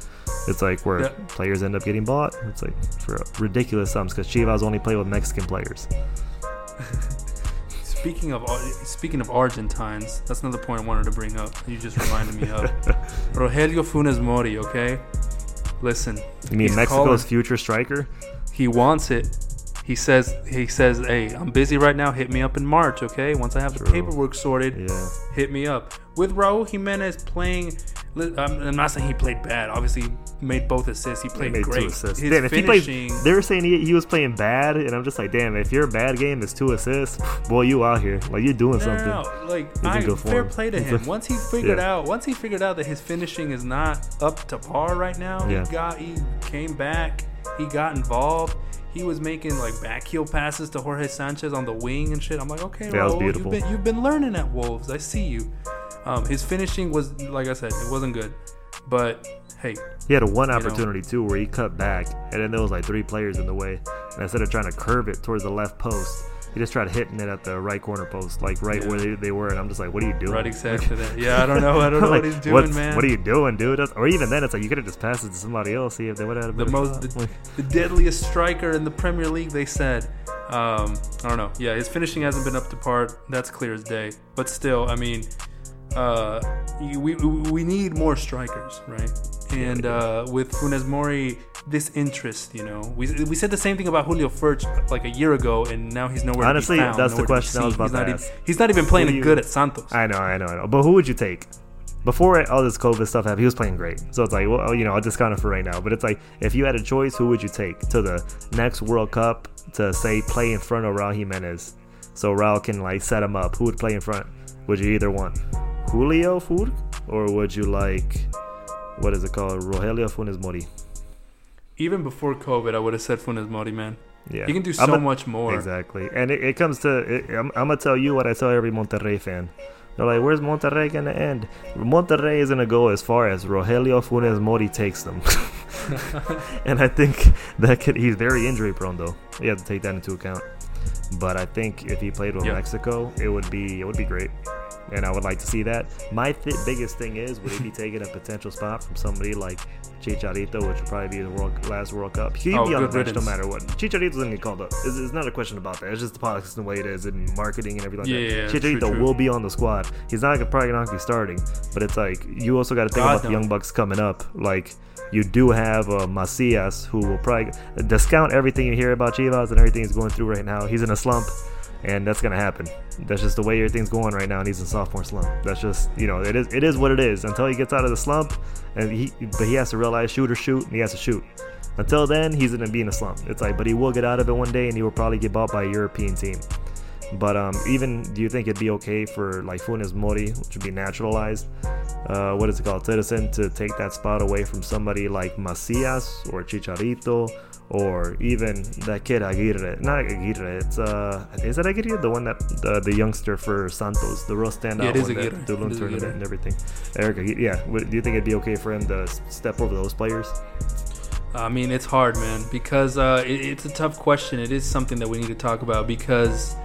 It's like where Yeah. players end up getting bought. It's like for ridiculous sums because Chivas only play with Mexican players. Speaking of uh, speaking of Argentines, that's another point I wanted to bring up. You just reminded me of Rogelio Funes Mori. Okay, listen. You mean Mexico's calling- future striker? He wants it. He says he says, "Hey, I'm busy right now. Hit me up in March, okay? Once I have the paperwork sorted, Yeah. hit me up." With Raul Jimenez playing, I'm, um, I'm not saying he played bad. Obviously, he made both assists. He He played made great. two assists. His Damn, if he played, they were saying he, he was playing bad, and I'm just like, damn, if your bad game is two assists, boy, you out here, like you're doing No, something. no, no, like I, fair form. play to him. Once he figured Yeah. out, once he figured out that his finishing is not up to par right now, Yeah. he got, he came back, he got involved. He was making like backheel passes to Jorge Sanchez on the wing and shit. I'm like, okay, Yeah. You've been, you've been learning at Wolves. I see you. Um, his finishing was, like I said, it wasn't good. But hey, He had a one know. opportunity too where he cut back, and then there was like three players in the way. And instead of trying to curve it towards the left post, he just tried hitting it at the right corner post, like right Yeah. where they, they were. And I'm just like, what are you doing? right exactly that. Yeah, I don't know. I don't know Like, what he's doing, man. What are you doing, dude? Or even then, it's like you could have just passed it to somebody else. See if they would have the most the, the deadliest striker in the Premier League. They said. Um, I don't know. Yeah, his finishing hasn't been up to par. That's clear as day. But still, I mean, uh, we we need more strikers, right? And uh, with Funes Mori, this interest, you know, we, we said the same thing about Julio Furch like a year ago, and now he's nowhere. Honestly, to be found, Honestly, that's the nowhere question I was about he's to not ask. Even, he's not even playing you- good at Santos. I know, I know, I know. But who would you take? Before all this COVID stuff happened, he was playing great. So it's like, well, you know, I'll discount it for right now. But it's like, if you had a choice, who would you take to the next World Cup to say play in front of Raul Jimenez, so Raul can like set him up? Who would play in front? Would you either want Julio Furch or would you like what is it called, Rogelio Funes Mori? Even before COVID, I would have said Funes Mori, man. Yeah, He can do so a- much more. Exactly, and it, it comes to it, I'm, I'm gonna tell you what I tell every Monterrey fan. They're like, "Where's Monterrey gonna end?" Monterrey is gonna go as far as Rogelio Funes Mori takes them, and I think that could. He's very injury prone though. You have to take that into account. But I think if he played with Yeah. Mexico, it would be it would be great, and I would like to see that. My th- biggest thing is would he be taking a potential spot from somebody like Chicharito, which would probably be the world, last World Cup. He'd Oh, be on the bench no matter what. Chicharito's gonna get called up. It's, it's not a question about that. It's just the politics and the way it is and marketing and everything. Like yeah, that. yeah, Chicharito true, true. will be on the squad. He's not gonna, probably not gonna be starting, but it's like you also got to think God, about the young bucks coming up. Like you do have uh, Macias, who will probably discount everything you hear about Chivas and everything he's going through right now. He's in a slump, and that's gonna happen. That's just the way everything's going right now, and he's in sophomore slump. That's just you know it is it is what it is until he gets out of the slump, and he but he has to realize shoot or shoot, and he has to shoot. Until then, he's gonna be in a slump. It's like, but he will get out of it one day, and he will probably get bought by a European team. But um, even do you think it'd be okay for like Funes Mori, which would be naturalized? Uh, what is it called, citizen, to take that spot away from somebody like Macias or Chicharito or even that kid Aguirre? Not Aguirre. It's uh, is it Aguirre, the one that the, the youngster for Santos, the real standout Yeah, it is one that Aguirre. Dulum tournament Aguirre. and everything. Eric, Aguirre, yeah. Do you think it'd be okay for him to step over those players? I mean, it's hard, man, because uh, it, it's a tough question. It is something that we need to talk about because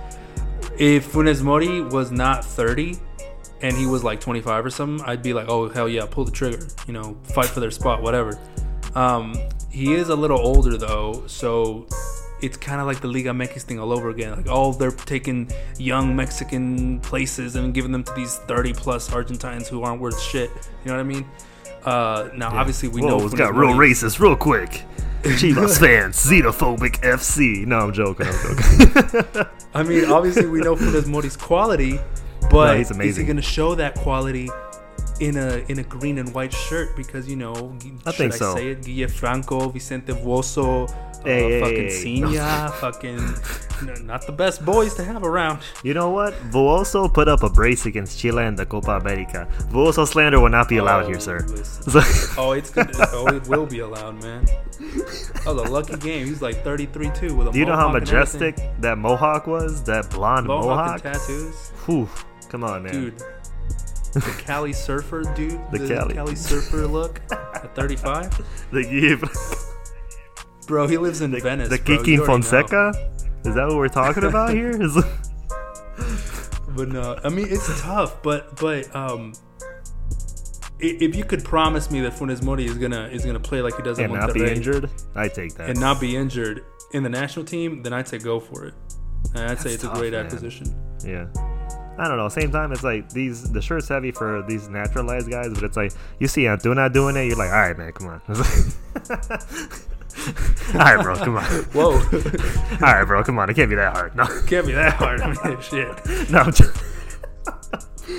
if Funes Mori was not 30 and he was like 25 or something, I'd be like, oh, hell yeah, pull the trigger, you know, fight for their spot, whatever. Um, he is a little older, though, so it's kind of like the Liga MX thing all over again. Like, oh, they're taking young Mexican places and giving them to these 30 plus Argentines who aren't worth shit. You know what I mean? Uh, now, obviously, we Whoa, know it's got real Mori- racist real quick. Chivas fans, xenophobic FC. No, I'm joking. I'm joking. I mean, obviously we know Funes Mori's quality, but No, he's is he going to show that quality in a in a green and white shirt? Because you know, I should think I so. say it? Guille Franco, Vicente Vuoso, uh, Hey, hey, fucking hey. Sinha, fucking not the best boys to have around. You know what? Vuoso put up a brace against Chile in the Copa America. Vuoso slander will not be allowed Oh, here, sir. Oh, it's gonna, oh, it will be allowed, man. Oh, the lucky game. He's like 33 too with a Do you know how mohawk and everything. majestic that mohawk was? That blonde mohawk, mohawk? tattoos, Whew. Come on, man. dude. The Cali surfer, dude. The The, Cali. surfer look at 35. The, the, Bro, he lives in Venice. the bro. Kikin You already know. Fonseca? Is that what we're talking about here? Is- But no, I mean it's tough. But but um, if you could promise me that Funes Mori is gonna is gonna play like he does in and not be injured? I take that. and not be injured in the national team, then I'd say go for it. And I'd say That's it's a tough, great man. acquisition. Yeah. I don't know. Same time, it's like these the shirt's heavy for these naturalized guys, but it's like you see Antuna doing it, you're like, all right, man, come on. all right, bro, come on. Whoa, All right, bro, come on. It can't be that hard. No, can't be that hard. I mean, shit. no. I'm, jo-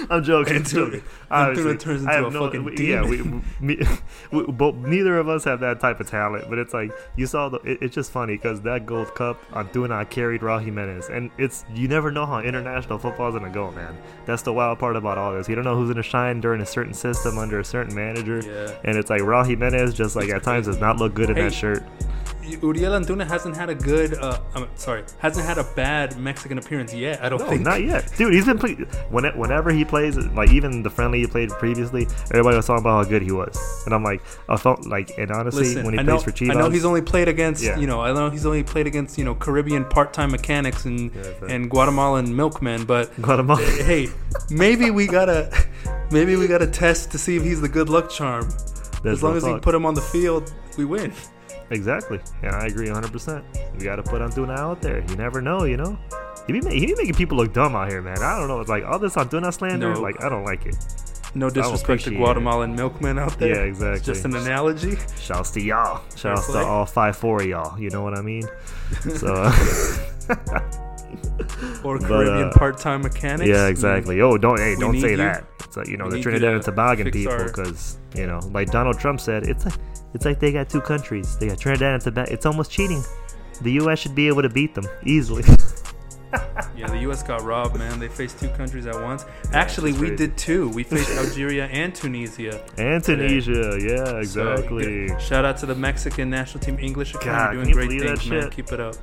I'm joking. Antuna- joking. Antuna Obviously, turns I into have a no- fucking we- Yeah, we, me, we, both, neither of us have that type of talent, but it's like you saw the. It, it's just funny because that Gold Cup Antuna carried Raul Jimenez, and it's you never know how international football is gonna go, man. That's the wild part about all this. You don't know who's gonna shine during a certain system under a certain manager, Yeah. and it's like Raul Jimenez just like at times does not look good in Hey, that shirt. Uriel Antuna hasn't had a good, uh, I'm sorry, hasn't had a bad Mexican appearance yet. I don't No, think. not yet, dude. He's been play- when whenever he plays, like even the friendly he played previously, everybody was talking about how good he was, and I'm like, I felt like, and honestly, Listen, when he I know, plays for Chivas, I know he's only played against, Yeah. you know, I know he's only played against, you know, Caribbean part-time mechanics and Yeah, right. and Guatemalan milkmen, but Guatemala. hey, maybe we gotta, maybe we gotta test to see if he's the good luck charm. That's as long as we talk. put him on the field, we win. Exactly. Yeah, I agree 100%. We got to put Antuna out there. You never know, you know? He be, ma- he be making people look dumb out here, man. I don't know. It's like all this Antuna slander, No. like, I don't like it. No disrespect to it. Guatemalan milkmen out there. Yeah, exactly. It's just an analogy. Shouts to y'all. Shouts to all five, four of y'all. You know what I mean? So, Or Caribbean uh, part-time mechanics. yeah, exactly. Oh, don't, hey, we don't say you. that. It's like, you know, We the Trinidad to and Tobago uh, fix people, because, you know, like Donald Trump said, it's like, it's like they got two countries. They got Trinidad and Tobago. It's almost cheating. The U.S. should be able to beat them easily. Yeah, the U.S. got robbed, man. They faced two countries at once. Actually, we did too. We faced Algeria and Tunisia. and Tunisia. Yeah, exactly. yeah, shout out to the Mexican national team English Academy. God, You're doing great things, man. Keep it up.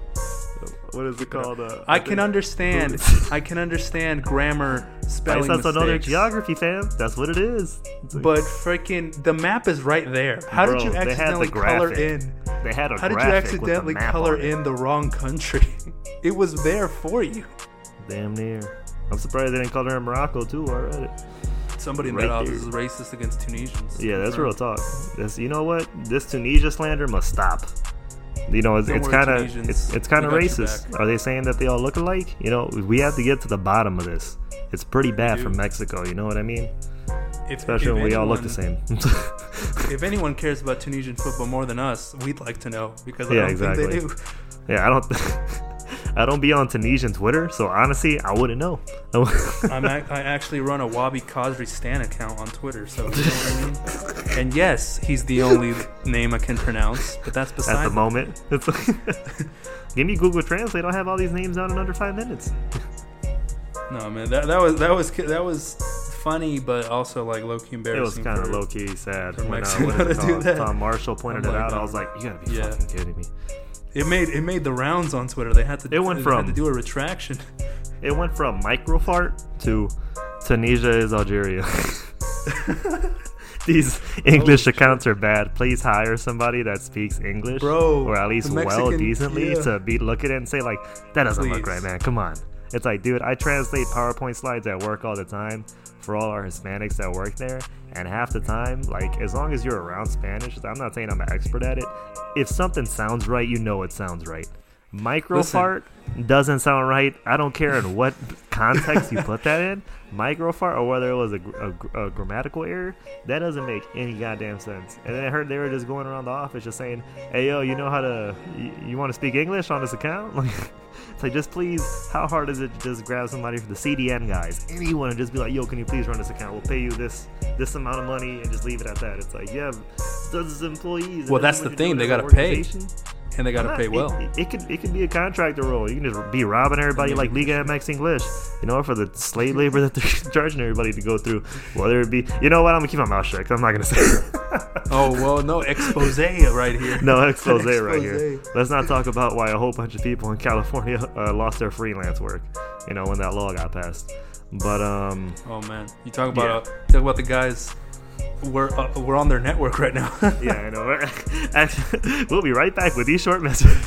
What is it called? Uh, I can understand. I can understand grammar, spelling their mistakes. geography, fam. That's what it is. Like- But freaking, the map is right there. How Bro, did you accidentally color in? they had a How did you accidentally color in the wrong country? It was there for you. Damn near. I'm surprised they didn't color in Morocco too. I read it. Somebody in Right that office is racist against Tunisians. Yeah, that's real talk. This, you know what? This Tunisia slander must stop. You know, it's, it's kind of it's, it's kind of We got your racist. Are they saying that they all look alike? You know, we have to get to the bottom of this. It's pretty bad for Mexico. You know what I mean? If, Especially if when we all look the same. If anyone cares about Tunisian football more than us, we'd like to know because I Yeah, don't exactly. think they do. yeah, I don't. I don't be on Tunisian Twitter, so honestly, I wouldn't know. I'm ac- I actually run a Wahbi Khazri Stan account on Twitter, so you know what I mean. And yes, he's the only name I can pronounce, but that's beside at the moment. It's Give me Google Translate. I'll have all these names down in under five minutes. No, man, that, that was that was that was funny, but also like low key embarrassing. It was kind of low key sad when uh, Mexico what is it to do that. Tom Marshall pointed I'm it like, out. I was like, you gotta be yeah. fucking kidding me. It made it made the rounds on Twitter. They had to It went they from- had to do a retraction. It went from microfart to Tunisia is Algeria. These English shit. accounts are bad. Please hire somebody that speaks English, Bro, or at least the well decently yeah. to be look at it and say like, that doesn't look right, man. Come on. It's like, dude, I translate PowerPoint slides at work all the time for all our Hispanics that work there, and half the time, like, as long as you're around Spanish, I'm not saying I'm an expert at it. If something sounds right, you know it sounds right. Microfart doesn't sound right. I don't care in what context you put that in, microfart or whether it was a, a a grammatical error, that doesn't make any goddamn sense. And then I heard they were just going around the office just saying, "Hey yo, you know how to? You, you want to speak English on this account?" Like, it's like just please. How hard is it to just grab somebody from the CDN guys, anyone, and just be like, "Yo, can you please run this account? We'll pay you this this amount of money," and just leave it at that. It's like, yeah, of employees. Well, that's the thing, they gotta pay. And they got to pay well. It, it could it could be a contractor role. You can just be robbing everybody like Liga MX English, you know, for the slave labor that they're charging everybody to go through. Whether it be, you know what, I'm gonna keep my mouth shut. 'cause I'm not gonna say. oh well, no expose right here. no expose right here. Let's not talk about why a whole bunch of people in California uh, lost their freelance work. You know, when that law got passed. But um, Oh man, you talk about uh, talk about the guys. We're uh, we're on their network right now. yeah, I know. Actually, we'll be right back with these short messages.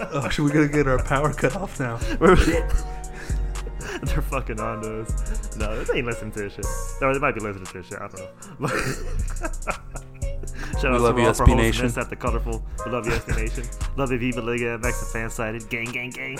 oh, should we gonna get our power cut off now? They're fucking on to us. No, they ain't listening to this shit. Or they might be listening to this shit. I don't know. Shout We out love to you, all for SB hosting Nation. this at the colorful. We love you, SB Nation. love you, Viva Liga MX, the fan sided. Gang, gang, gang.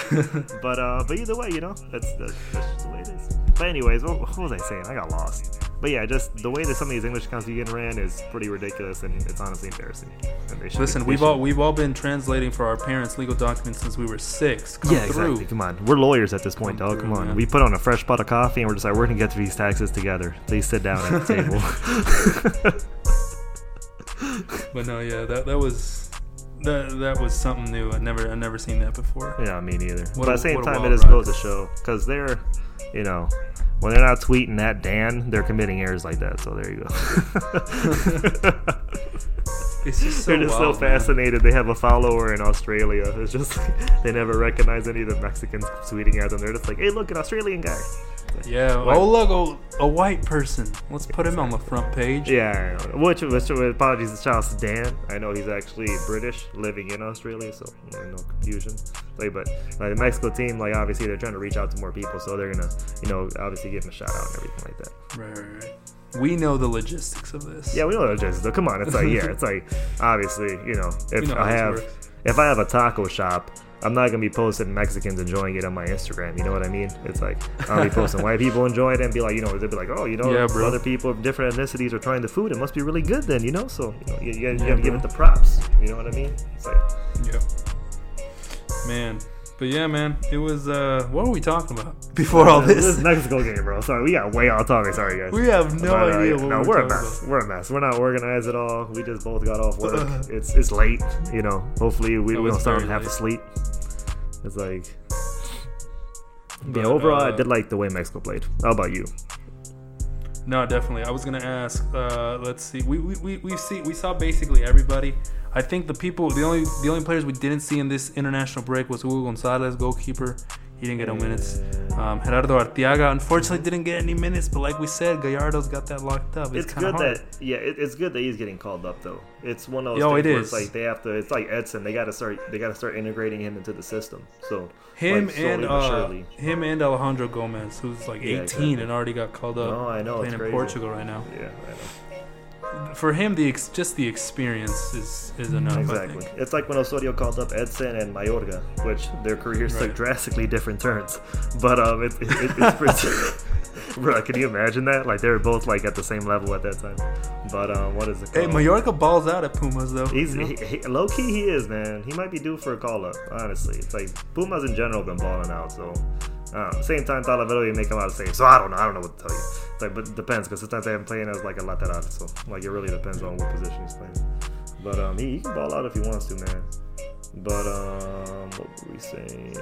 but uh, but either way, you know, that's that's, that's just the way it is. But anyways, what, what was I saying? I got lost. But yeah, just the way that some of these English accounts you getting ran is pretty ridiculous, and it's honestly embarrassing. And they should be- Listen, they we've should- all we've all been translating for our parents' legal documents since we were six. Come yeah, through. exactly. Come on, we're lawyers at this point, Come dog. through, Come on, man. we put on a fresh pot of coffee, and we're just like, we're gonna get through these taxes together. Please sit down at the table. But no, yeah, that that was that that was something new. I never I never seen that before. yeah, me neither. What but a- at the same time, it just goes to show because they're, you know, when they're not tweeting at Dan, they're committing errors like that. So there you go. It's just so They're just wild, so man. fascinated. They have a follower in Australia. It's just they never recognize any of the Mexicans tweeting at them. They're just like, "Hey, look, an Australian guy." Yeah. Like- oh look, a, a white person. Let's put him on the front page. Yeah, which, which apologies to Charles Dan. I know he's actually British, living in Australia, so no confusion. Like, but like the Mexico team, like obviously they're trying to reach out to more people, so they're gonna, you know, obviously give him a shout out and everything like that. Right, right, right. We know the logistics of this. Yeah, we know just though. Come on, it's like yeah, it's like obviously, you know, if know I have works. if I have a taco shop, I'm not gonna be posting Mexicans enjoying it on my Instagram. You know what I mean? It's like I'll be posting white people enjoying it and be like, you know, they'll be like, oh, you know, Yeah, other people of different ethnicities are trying the food. It must be really good then, you know. So you know, you, you, you Yeah, gotta give it the props. You know what I mean? It's like Yep. Man. But yeah, man, it was uh what were we talking about before all this this? Mexico game, bro. Sorry, we got way off topic. Sorry, guys. We have no But, uh, idea yeah, what no, we're, we're a mess. about. We're a mess. We're not organized at all. We just both got off work. Uh. it's it's late. You know. Hopefully we, we don't start to have to sleep. It's like. But, yeah. Overall, I uh, did like the way Mexico played. How about you? No, definitely. I was gonna ask. Uh, let's see. We we we we see we saw basically everybody. I think the people, the only the only players we didn't see in this international break was Hugo Gonzalez, goalkeeper. He didn't get no minutes. Um, Gerardo Arteaga unfortunately didn't get any minutes, but like we said, Gallardo's got that locked up. It's, It's, good hard. that yeah, it, it's good that he's getting called up though. It's one of those Yo, things it where is. it's like they have to. It's like Edson. They got to start. They got to start integrating him into the system. So him like, and uh, him and Alejandro Gomez, who's like 18 Yeah, exactly. and already got called up. No, I know, playing in. Portugal right now. Yeah, I know. For him, the ex- just the experience is is enough. Exactly. It's like when Osorio called up Edson and Mayorga, which their careers Right. took drastically different turns. But um, it, it, it, it's pretty. Bro, can you imagine that? Like they were both like at the same level at that time. But um, what is it Hey, called? Mayorga balls out at Pumas though. He's he, he, low key. He is man. He might be due for a call up. Honestly, it's like Pumas in general been balling out. So uh, same time, Talavera make a lot of saves. So I don't know. I don't know what to tell you. Like, but it depends because sometimes they haven't playing as like a lateral. So like it really depends on what position he's playing. But um, he, he can ball out if he wants to, man. But um, what were we saying?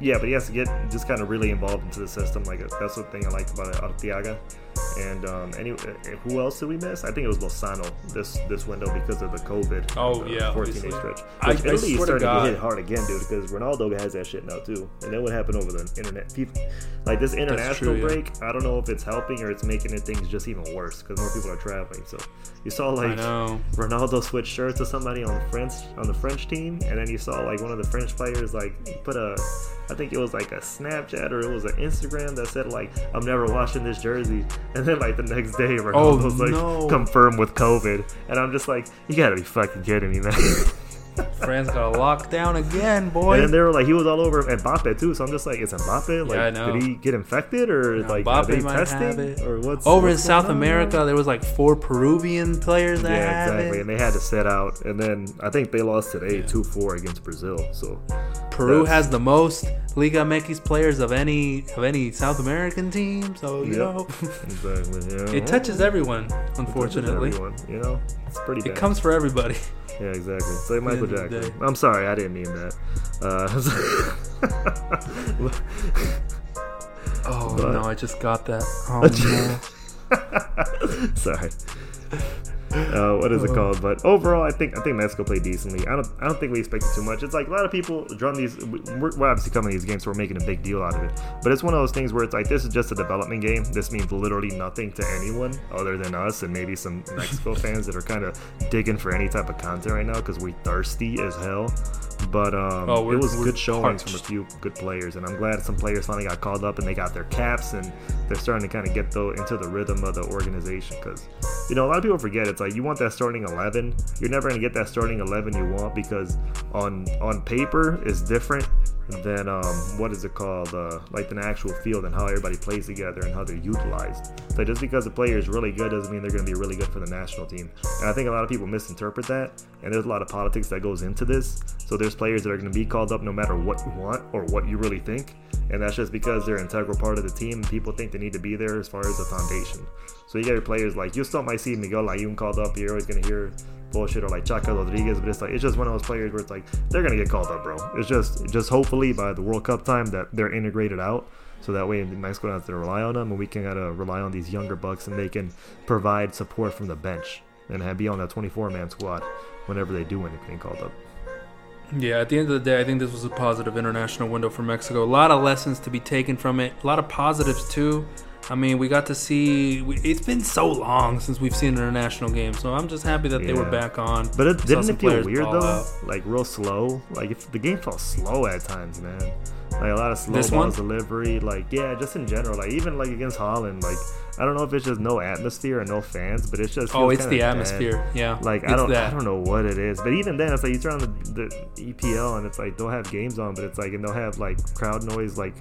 Yeah, but he has to get just kind of really involved into the system. Like that's the thing I like about Arteaga. And um, any, uh, who else did we miss? I think it was Lozano this this window because of the COVID. Oh, uh, yeah, 14 day stretch. I- Italy is starting to God. get hit hard again, dude. Because Ronaldo has that shit now too. And then what happened over the internet? People like this international true, yeah. break. I don't know if it's helping or it's making it things just even worse because more people are traveling. So you saw like. Ronaldo switch shirts with somebody on the French on the French team, and then you saw like one of the French players like put a, I think it was like a Snapchat or it was an Instagram that said like I'm never washing this jersey, and then like the next day oh, Ronaldo's like Oh, no. confirmed with COVID, and I'm just like you gotta be fucking kidding me, man. France got locked down again, boy. and then they were like he was all over Mbappe too, so I'm just like is Mbappe like I know. did he get infected or Yeah, like are Mbappe they testing or what's Over in South on? America, there was like four Peruvian players that Yeah, exactly. And they had to set out. And then I think they lost today Yeah. 2 4 against Brazil. So Peru that's- has the most Liga MX players of any of any South American team, so you Yep. know exactly. Yeah. it touches everyone. It touches Unfortunately, everyone, you know, it's pretty bad. it comes for everybody. yeah, exactly. It's like Michael end of the Jackson. I'm sorry, I didn't mean that. Uh, Oh But- no, I just got that. Oh no. sorry. Uh, what is it called? But overall, I think I think Mexico played decently. I don't I don't think we expected too much. It's like a lot of people drum these. We're, we're obviously coming to these games, so we're making a big deal out of it. But it's one of those things where it's like this is just a development game. This means literally nothing to anyone other than us and maybe some Mexico fans that are kind of digging for any type of content right now because we thirsty as hell. But um, Oh, it was good showings from a few good players, and I'm glad some players finally got called up and they got their caps and they're starting to kind of get though into the rhythm of the organization. Because you know a lot of people forget it's like you want that starting eleven, you're never gonna get that starting eleven you want because on on paper is different than um, what is it called uh, like an actual field and how everybody plays together and how they're utilized. Just because a player is really good doesn't mean they're going to be really good for the national team. And I think a lot of people misinterpret that. And there's a lot of politics that goes into this. So there's players that are going to be called up no matter what you want or what you really think. And that's just because they're an integral part of the team. People think they need to be there as far as the foundation. So you got your players like you still might see Miguel Layun called up. You're always going to hear bullshit or like Chaka Rodriguez, but it's like it's just one of those players where it's like they're gonna get called up, bro. It's just just hopefully by the World Cup time that they're integrated out, so that way Mexico doesn't to rely on them, and we can gotta rely on these younger bucks and they can provide support from the bench. and have, be on that 24 man squad whenever they do anything called up. Yeah, at the end of the day, I think this was a positive international window for Mexico. A lot of lessons to be taken from it. A lot of positives too. I mean, we got to see. We, it's been so long since we've seen an international game, so I'm just happy that they were back on. But it, didn't it feel weird though? out. Like real slow. Like if the game felt slow at times, man. Like a lot of slow This balls one? delivery. Like yeah, just in general. Like even like against Holland. Like I don't know if it's just no atmosphere or no fans, but it's just Oh, it's the atmosphere. Yeah, Like I don't, that. I don't know what it is, but even then, it's like you turn on the, the EPL and it's like they'll have games on, but it's like and they'll have like crowd noise like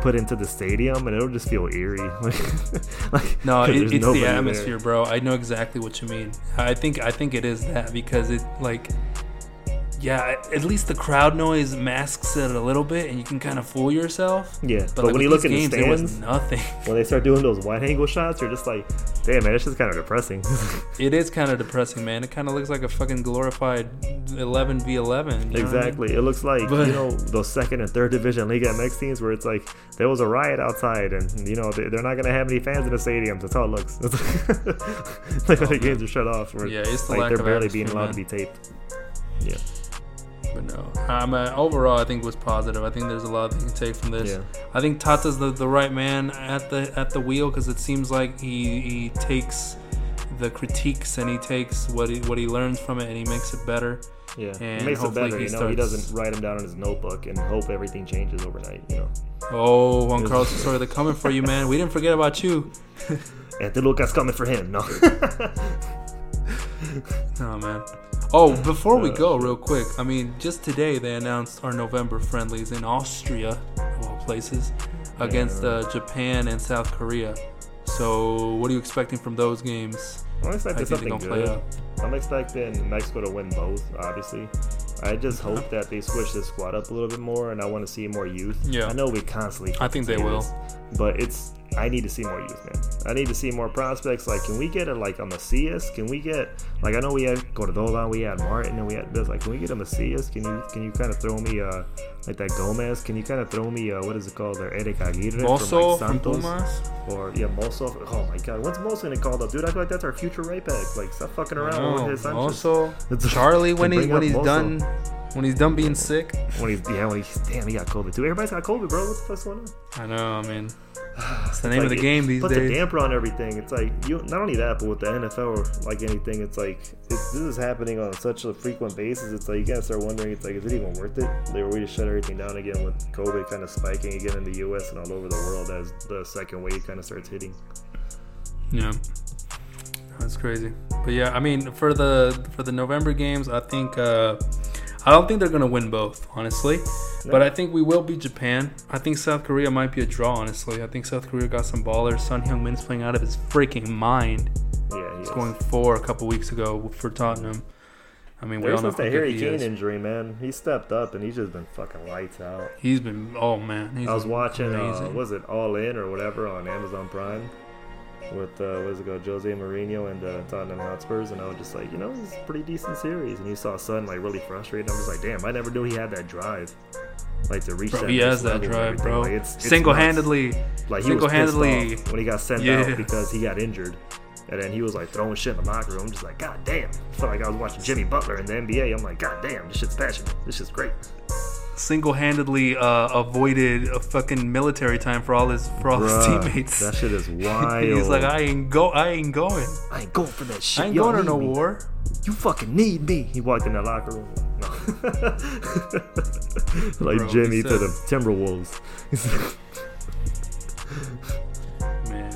put into the stadium, and it'll just feel eerie. like No, it, it's the there. atmosphere, bro. I know exactly what you mean. I think I think it is that because it like yeah, at least the crowd noise masks it a little bit and you can kind of fool yourself. Yeah, But, but, like, when you look in the stands, nothing. when they start doing those wide angle shots, you're just like, damn man, it's just kind of depressing. It is kind of depressing, man. It kind of looks like a fucking glorified 11 v 11. you know what I mean? exactly. It looks like But- you know those second and third division Liga MX teams where it's like there was a riot outside, and you know they, they're not gonna have any fans in the stadiums. That's how it looks. like when the games are shut off, where Yeah, it's the like lack they're of barely being allowed man. to be taped. Yeah, But no, um, uh, overall, I think it was positive. I think there's a lot that you can take from this. Yeah. I think Tata's the, the right man at the at the wheel because it seems like he he takes the critiques and he takes what he what he learns from it and he makes it better. yeah. And it makes it better. he You know, he doesn't write them down in his notebook and hope everything changes overnight. You know, Oh, Juan. Carlos Osorio, they're coming for you, man. We didn't forget about you. and Anthony Lucas coming for him. No. Oh man. Oh, before we go, real quick, I mean, just today they announced our November friendlies in Austria, of all places, against uh, Japan and South Korea. So, what are you expecting from those games? I'm expecting something good. I'm expecting Mexico to win both, obviously. I just Uh-huh. hope that they switch the squad up a little bit more, and I want to see more youth. Yeah. I know we constantly. I think they will. this, but it's. I need to see more youth, man. I need to see more prospects. Like, can we get a like a Macias? Can we get like I know we had Cordoba, we had Martin, and we had this. Like, can we get a Macias? Can you can you kind of throw me uh like that Gomez? Can you kind of throw me uh what is it called? There, Eric Aguirre from from like Santos. Pumas. Or yeah, Mozo. Oh my God, what's Mozo gonna call up, dude? I feel like that's our future right back. Like, stop fucking around with his It's- Charlie when he when he's done when he's done being sick. When he's yeah, when he's damn, he got COVID too. Everybody's got COVID, bro. What the fuck's going on? I know. I mean, it's the name Like, of the it game these puts a days. damper on everything. It's like you not only that, but with the NFL or like anything, it's like it's, this is happening on such a frequent basis. It's like you gotta start wondering. It's like is it even worth it? They were we to shut everything down again with COVID kind of spiking again in the U.S. and all over the world as the second wave kind of starts hitting. Yeah, that's crazy. But yeah, I mean, for the for the November games, I think uh, I don't think they're gonna win both, honestly. But I think we will beat Japan. I think South Korea might be a draw, honestly. I think South Korea got some ballers. Son Heung-min's playing out of his freaking mind. Yeah, He's going four a couple weeks ago for Tottenham. I mean, we all know since how that good Harry Kane is. injury, man, he stepped up and he's just been fucking lights out. He's been oh man. He's I was watching, uh, was it All In or whatever on Amazon Prime with, uh, what is it called, Jose Mourinho and uh, Tottenham Hotspurs, and I was just like, you know, it's a pretty decent series. And you saw Son like really frustrated. I'm just like, damn, I never knew he had that drive, like to reach Bro, that. he has that drive, bro. Like, it's, it's Single-handedly, nuts. like he was single-handedly- off when he got sent Yeah. out because he got injured. And then he was like throwing shit in the locker room. I'm just like, God damn. I felt like I was watching Jimmy Butler in the NBA. I'm like, God damn, this shit's passionate. This shit's great. Single-handedly uh, avoided a fucking military time for all his for all his teammates. That shit is wild. He's like, I ain't go, I ain't going. I ain't going for that shit. I ain't You going to no me. war. You fucking need me. He walked in the locker room. No. like Bro, Jimmy to the Timberwolves. Man.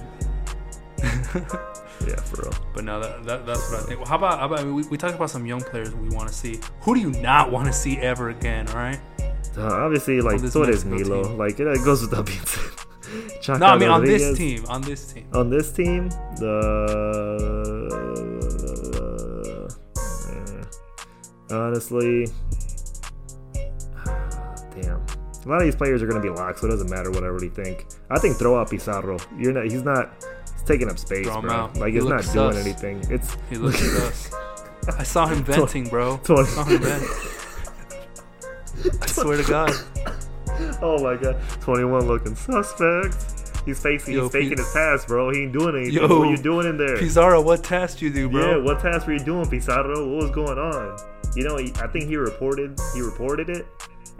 yeah, for real. But no, that, that, that's what I think. Well, how about, how about I mean, we, we talked about some young players we want to see. Who do you not want to see ever again? All right. Uh, obviously, like so does Milo. team. Like it uh, goes without being said. No, I mean on this team. On this team. On this team, the eh, honestly, damn. A lot of these players are going to be locked, so it doesn't matter what I really think. I think throw out Pizarro. You're not. He's not. He's taking up space, Throw bro. Like He he's not doing anything. It's He looks at us. I saw him venting, bro. I saw him vent. I swear to God. Oh my god, 21 looking suspect. He's facing. Yo, he's faking Pi- his pass, bro. He ain't doing anything. Yo, what are you doing in there? Pizarro, what task do you do, bro? Yeah, what task were you doing, Pizarro? What was going on? You know, he, I think he reported he reported it,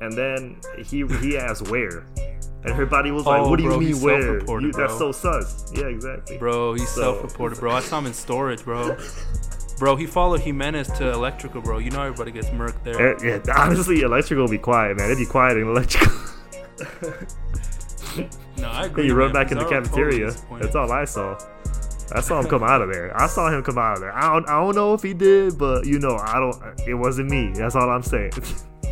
and then he he asked where, and everybody was like, Oh, "What do you bro, he mean where? You, that's so sus." Yeah, exactly. Bro, he's So- self-reported, bro. I saw him in storage, bro. Bro, he followed Jimenez to electrical, bro. You know everybody gets murked there. Eh, yeah, honestly, electrical will be quiet, man. It'd be quiet in electrical. No, I Then agree. you run back in the cafeteria. That's all I saw. I saw him come out of there. I saw him come out of there. I don't, I don't know if he did, but you know, I don't. It wasn't me. That's all I'm saying.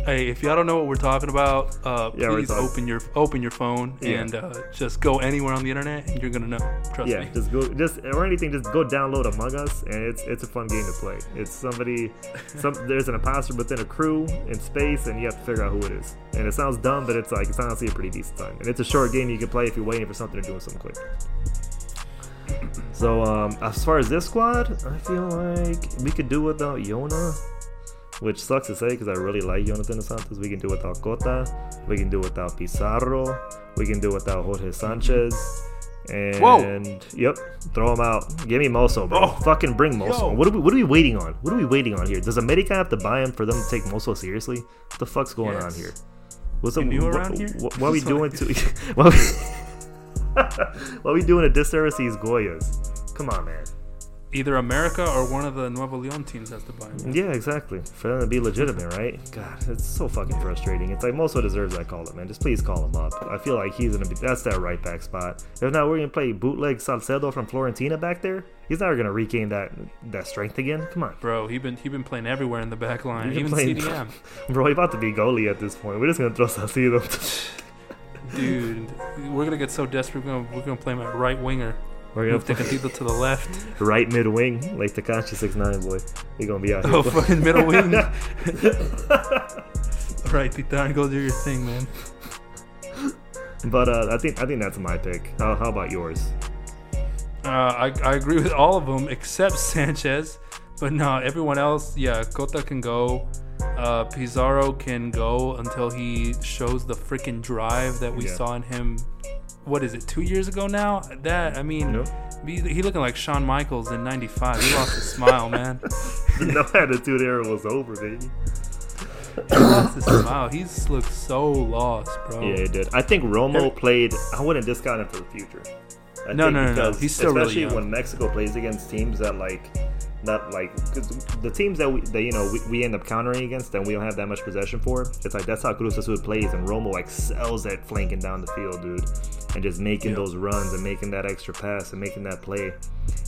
Hey, if y'all don't know what we're talking about, uh, Yeah, please open your open your phone Yeah. and uh, just go anywhere on the internet, and you're gonna know. Trust yeah, me. just go, just or anything, just go download Among Us, and it's it's a fun game to play. It's somebody, some there's an imposter within a crew in space, and you have to figure out who it is. And it sounds dumb, but it's like it's honestly a pretty decent time. And it's a short game you can play if you're waiting for something to do something quick. So um, as far as this squad, I feel like we could do without Yona, which sucks to say because I really like Jonathan dos Santos. We can do without Cota, we can do without Pizarro, we can do without Jorge Sanchez. And Whoa. yep, throw him out. Give me Mozo, bro. Oh. Fucking bring Mozo. What are we what are we waiting on? What are we waiting on here? Does America have to buy him for them to take Mozo seriously? What the fuck's going on here? What's up? what, around here? What, what are we doing to? what, are we, what are we doing a disservice to these Goyas? Come on, man. Either America or one of the Nuevo Leon teams has to buy him. Yeah, exactly. For them to be legitimate, right? God, it's so fucking frustrating. It's like Mozo deserves that call up, man. Just please call him up. I feel like he's gonna be that's that right back spot. If not, we're gonna play bootleg Salcedo from Fiorentina back there. He's never gonna regain that that strength again. Come on. Bro, he been he been playing everywhere in the back line, He even playing- CDM. Bro, he's about to be goalie at this point. We're just gonna throw Salcedo. Dude, we're gonna get so desperate. We're gonna we're gonna play him at right winger. We're gonna play Tecatito to the left. right mid wing, like Tekashi six nine boy. He gonna be out here. Oh, fucking middle wing. right, Titan, go do your thing, man. but uh, I think I think that's my pick. How, how about yours? Uh, I, I agree with all of them except Sanchez. But no, everyone else, yeah, Cota can go. Uh, Pizarro can go until he shows the freaking drive that we Yeah. saw in him. What is it, two years ago now? That, I mean, Nope. he, he looking like Shawn Michaels in 95. He lost his smile, man. no attitude era was over, baby. He lost his smile. He's looked so lost, bro. Yeah, he did. I think Romo played. I wouldn't discount him for the future. I No, think no, no, no. He's still really especially young. when Mexico plays against teams that like, not like the teams that we that you know we, we end up countering against and we don't have that much possession for. It's like that's how Cruz Azul plays, and Romo excels at flanking down the field, dude, and just making Yeah. those runs and making that extra pass and making that play.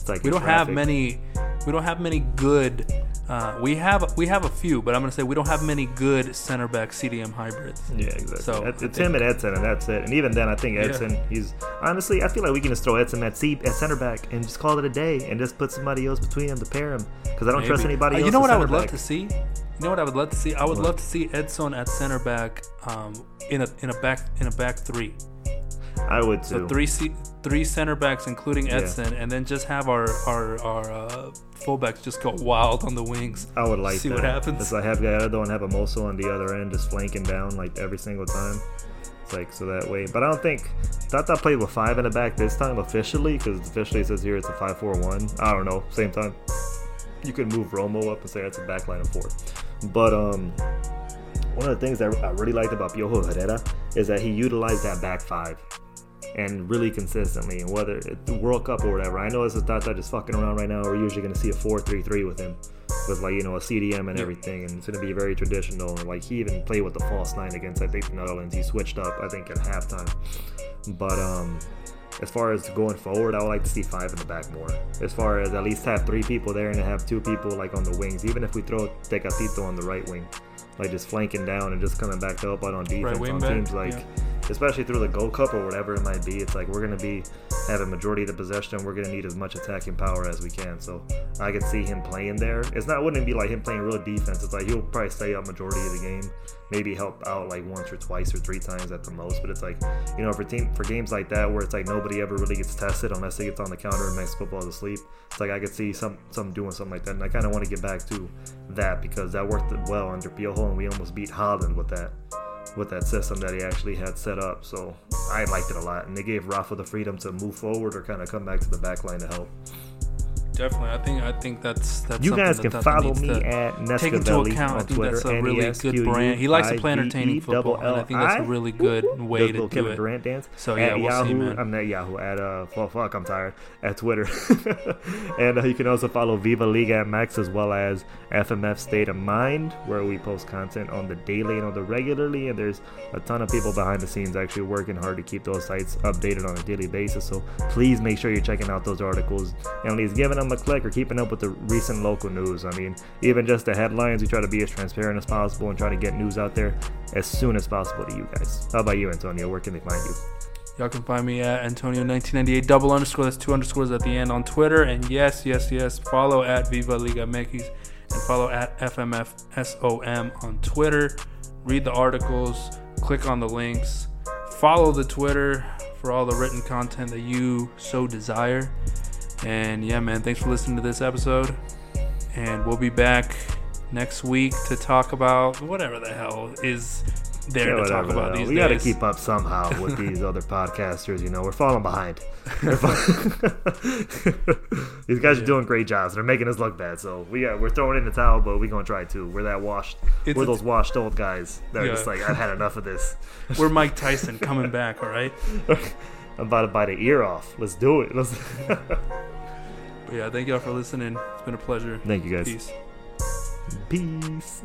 It's like we don't have many we don't have many good uh, we have we have a few but i'm gonna say we don't have many good center back cdm hybrids Yeah, exactly. So, it's I him and Edson, and that's it. And even then, I think Yeah. Edson, he's honestly, I feel like we can just throw Edson at C at center back and just call it a day, and just put somebody else between them to pair him because I don't trust anybody Uh, else. you know what i would love to see you know what i would love to see i would What? love to see edson at center back um, in a in a back in a back three I would so too. three C, three center backs including Yeah. edson and then just have our our our uh, fullbacks just go wild on the wings I would like to see that. what happens. It's like have Gallardo and have a Mozo on the other end, just flanking down like every single time. It's like so that way. But I don't think Tata played with five in the back this time officially because officially it says here it's a five-four-one. I don't know. Same time, you could move Romo up and say that's a back line of four. But um, one of the things that I really liked about Piojo Herrera is that he utilized that back five and really consistently. And whether it's the World Cup or whatever, I know this is Tata just fucking around right now. We're usually going to see a 4 3 3 with him, with like you know a CDM and everything, and it's going to be very traditional. And Like he even played with the false nine against I think the Netherlands. He switched up I think at halftime. But um, as far as going forward, I would like to see five in the back more. As far as at least have three people there and have two people like on the wings. Even if we throw Tecatito on the right wing, like just flanking down and just coming back to help out on defense wing on back, teams like, yeah. especially through the Gold Cup or whatever it might be. It's like we're gonna be having majority of the possession. We're gonna need as much attacking power as we can. So I could see him playing there. It's not wouldn't be like him playing real defense. It's like he'll probably stay up majority of the game, maybe help out like once or twice or three times at the most. But it's like you know for team for games like that where it's like nobody ever really gets tested unless they gets on the counter and Mexico falls asleep. It's like I could see some some doing something like that, and I kind of want to get back to that because that worked well under Piojo, and we almost beat Holland with that. with that system that he actually had set up. So I liked it a lot, and they gave Rafa the freedom to move forward or kind of come back to the back line to help. Definitely, I think I think that's that's. You guys can that follow me at Take into account, I on think Twitter. that's a really good brand. He likes to play entertaining football, and I think that's a really good way to do Kevin it. Durant dance. So, yeah, we'll Yahoo, see, man. I'm not Yahoo at uh, well, fuck, I'm tired at Twitter, and uh, you can also follow Viva Liga MX as well as FMF State of Mind, where we post content on the daily and on the regularly, and there's a ton of people behind the scenes actually working hard to keep those sites updated on a daily basis. So please make sure you're checking out those articles and at least giving them a click or keeping up with the recent local news. I mean, even just the headlines, we try to be as transparent as possible and try to get news out there as soon as possible to you guys. How about you, Antonio? Where can they find you? Y'all can find me at Antonio1998 double underscore. That's two underscores at the end on Twitter. And yes, yes, yes, follow at Viva Liga Mekis and follow at FMFSOM on Twitter. Read the articles, click on the links, follow the Twitter for all the written content that you so desire. And yeah, man, thanks for listening to this episode. And we'll be back next week to talk about whatever the hell is there Yeah, to talk about these we got to keep up somehow with these other podcasters. You know, we're falling behind. We're these guys are doing great jobs. They're making us look bad. So we got, we're throwing in the towel, but we're gonna try too. We're that washed. It's we're those washed old guys that are just like, I've had enough of this. We're Mike Tyson coming back, all right? I'm about to bite the ear off. Let's do it. Let's. Yeah, thank y'all for listening. It's been a pleasure. Thank you guys. Peace. Peace.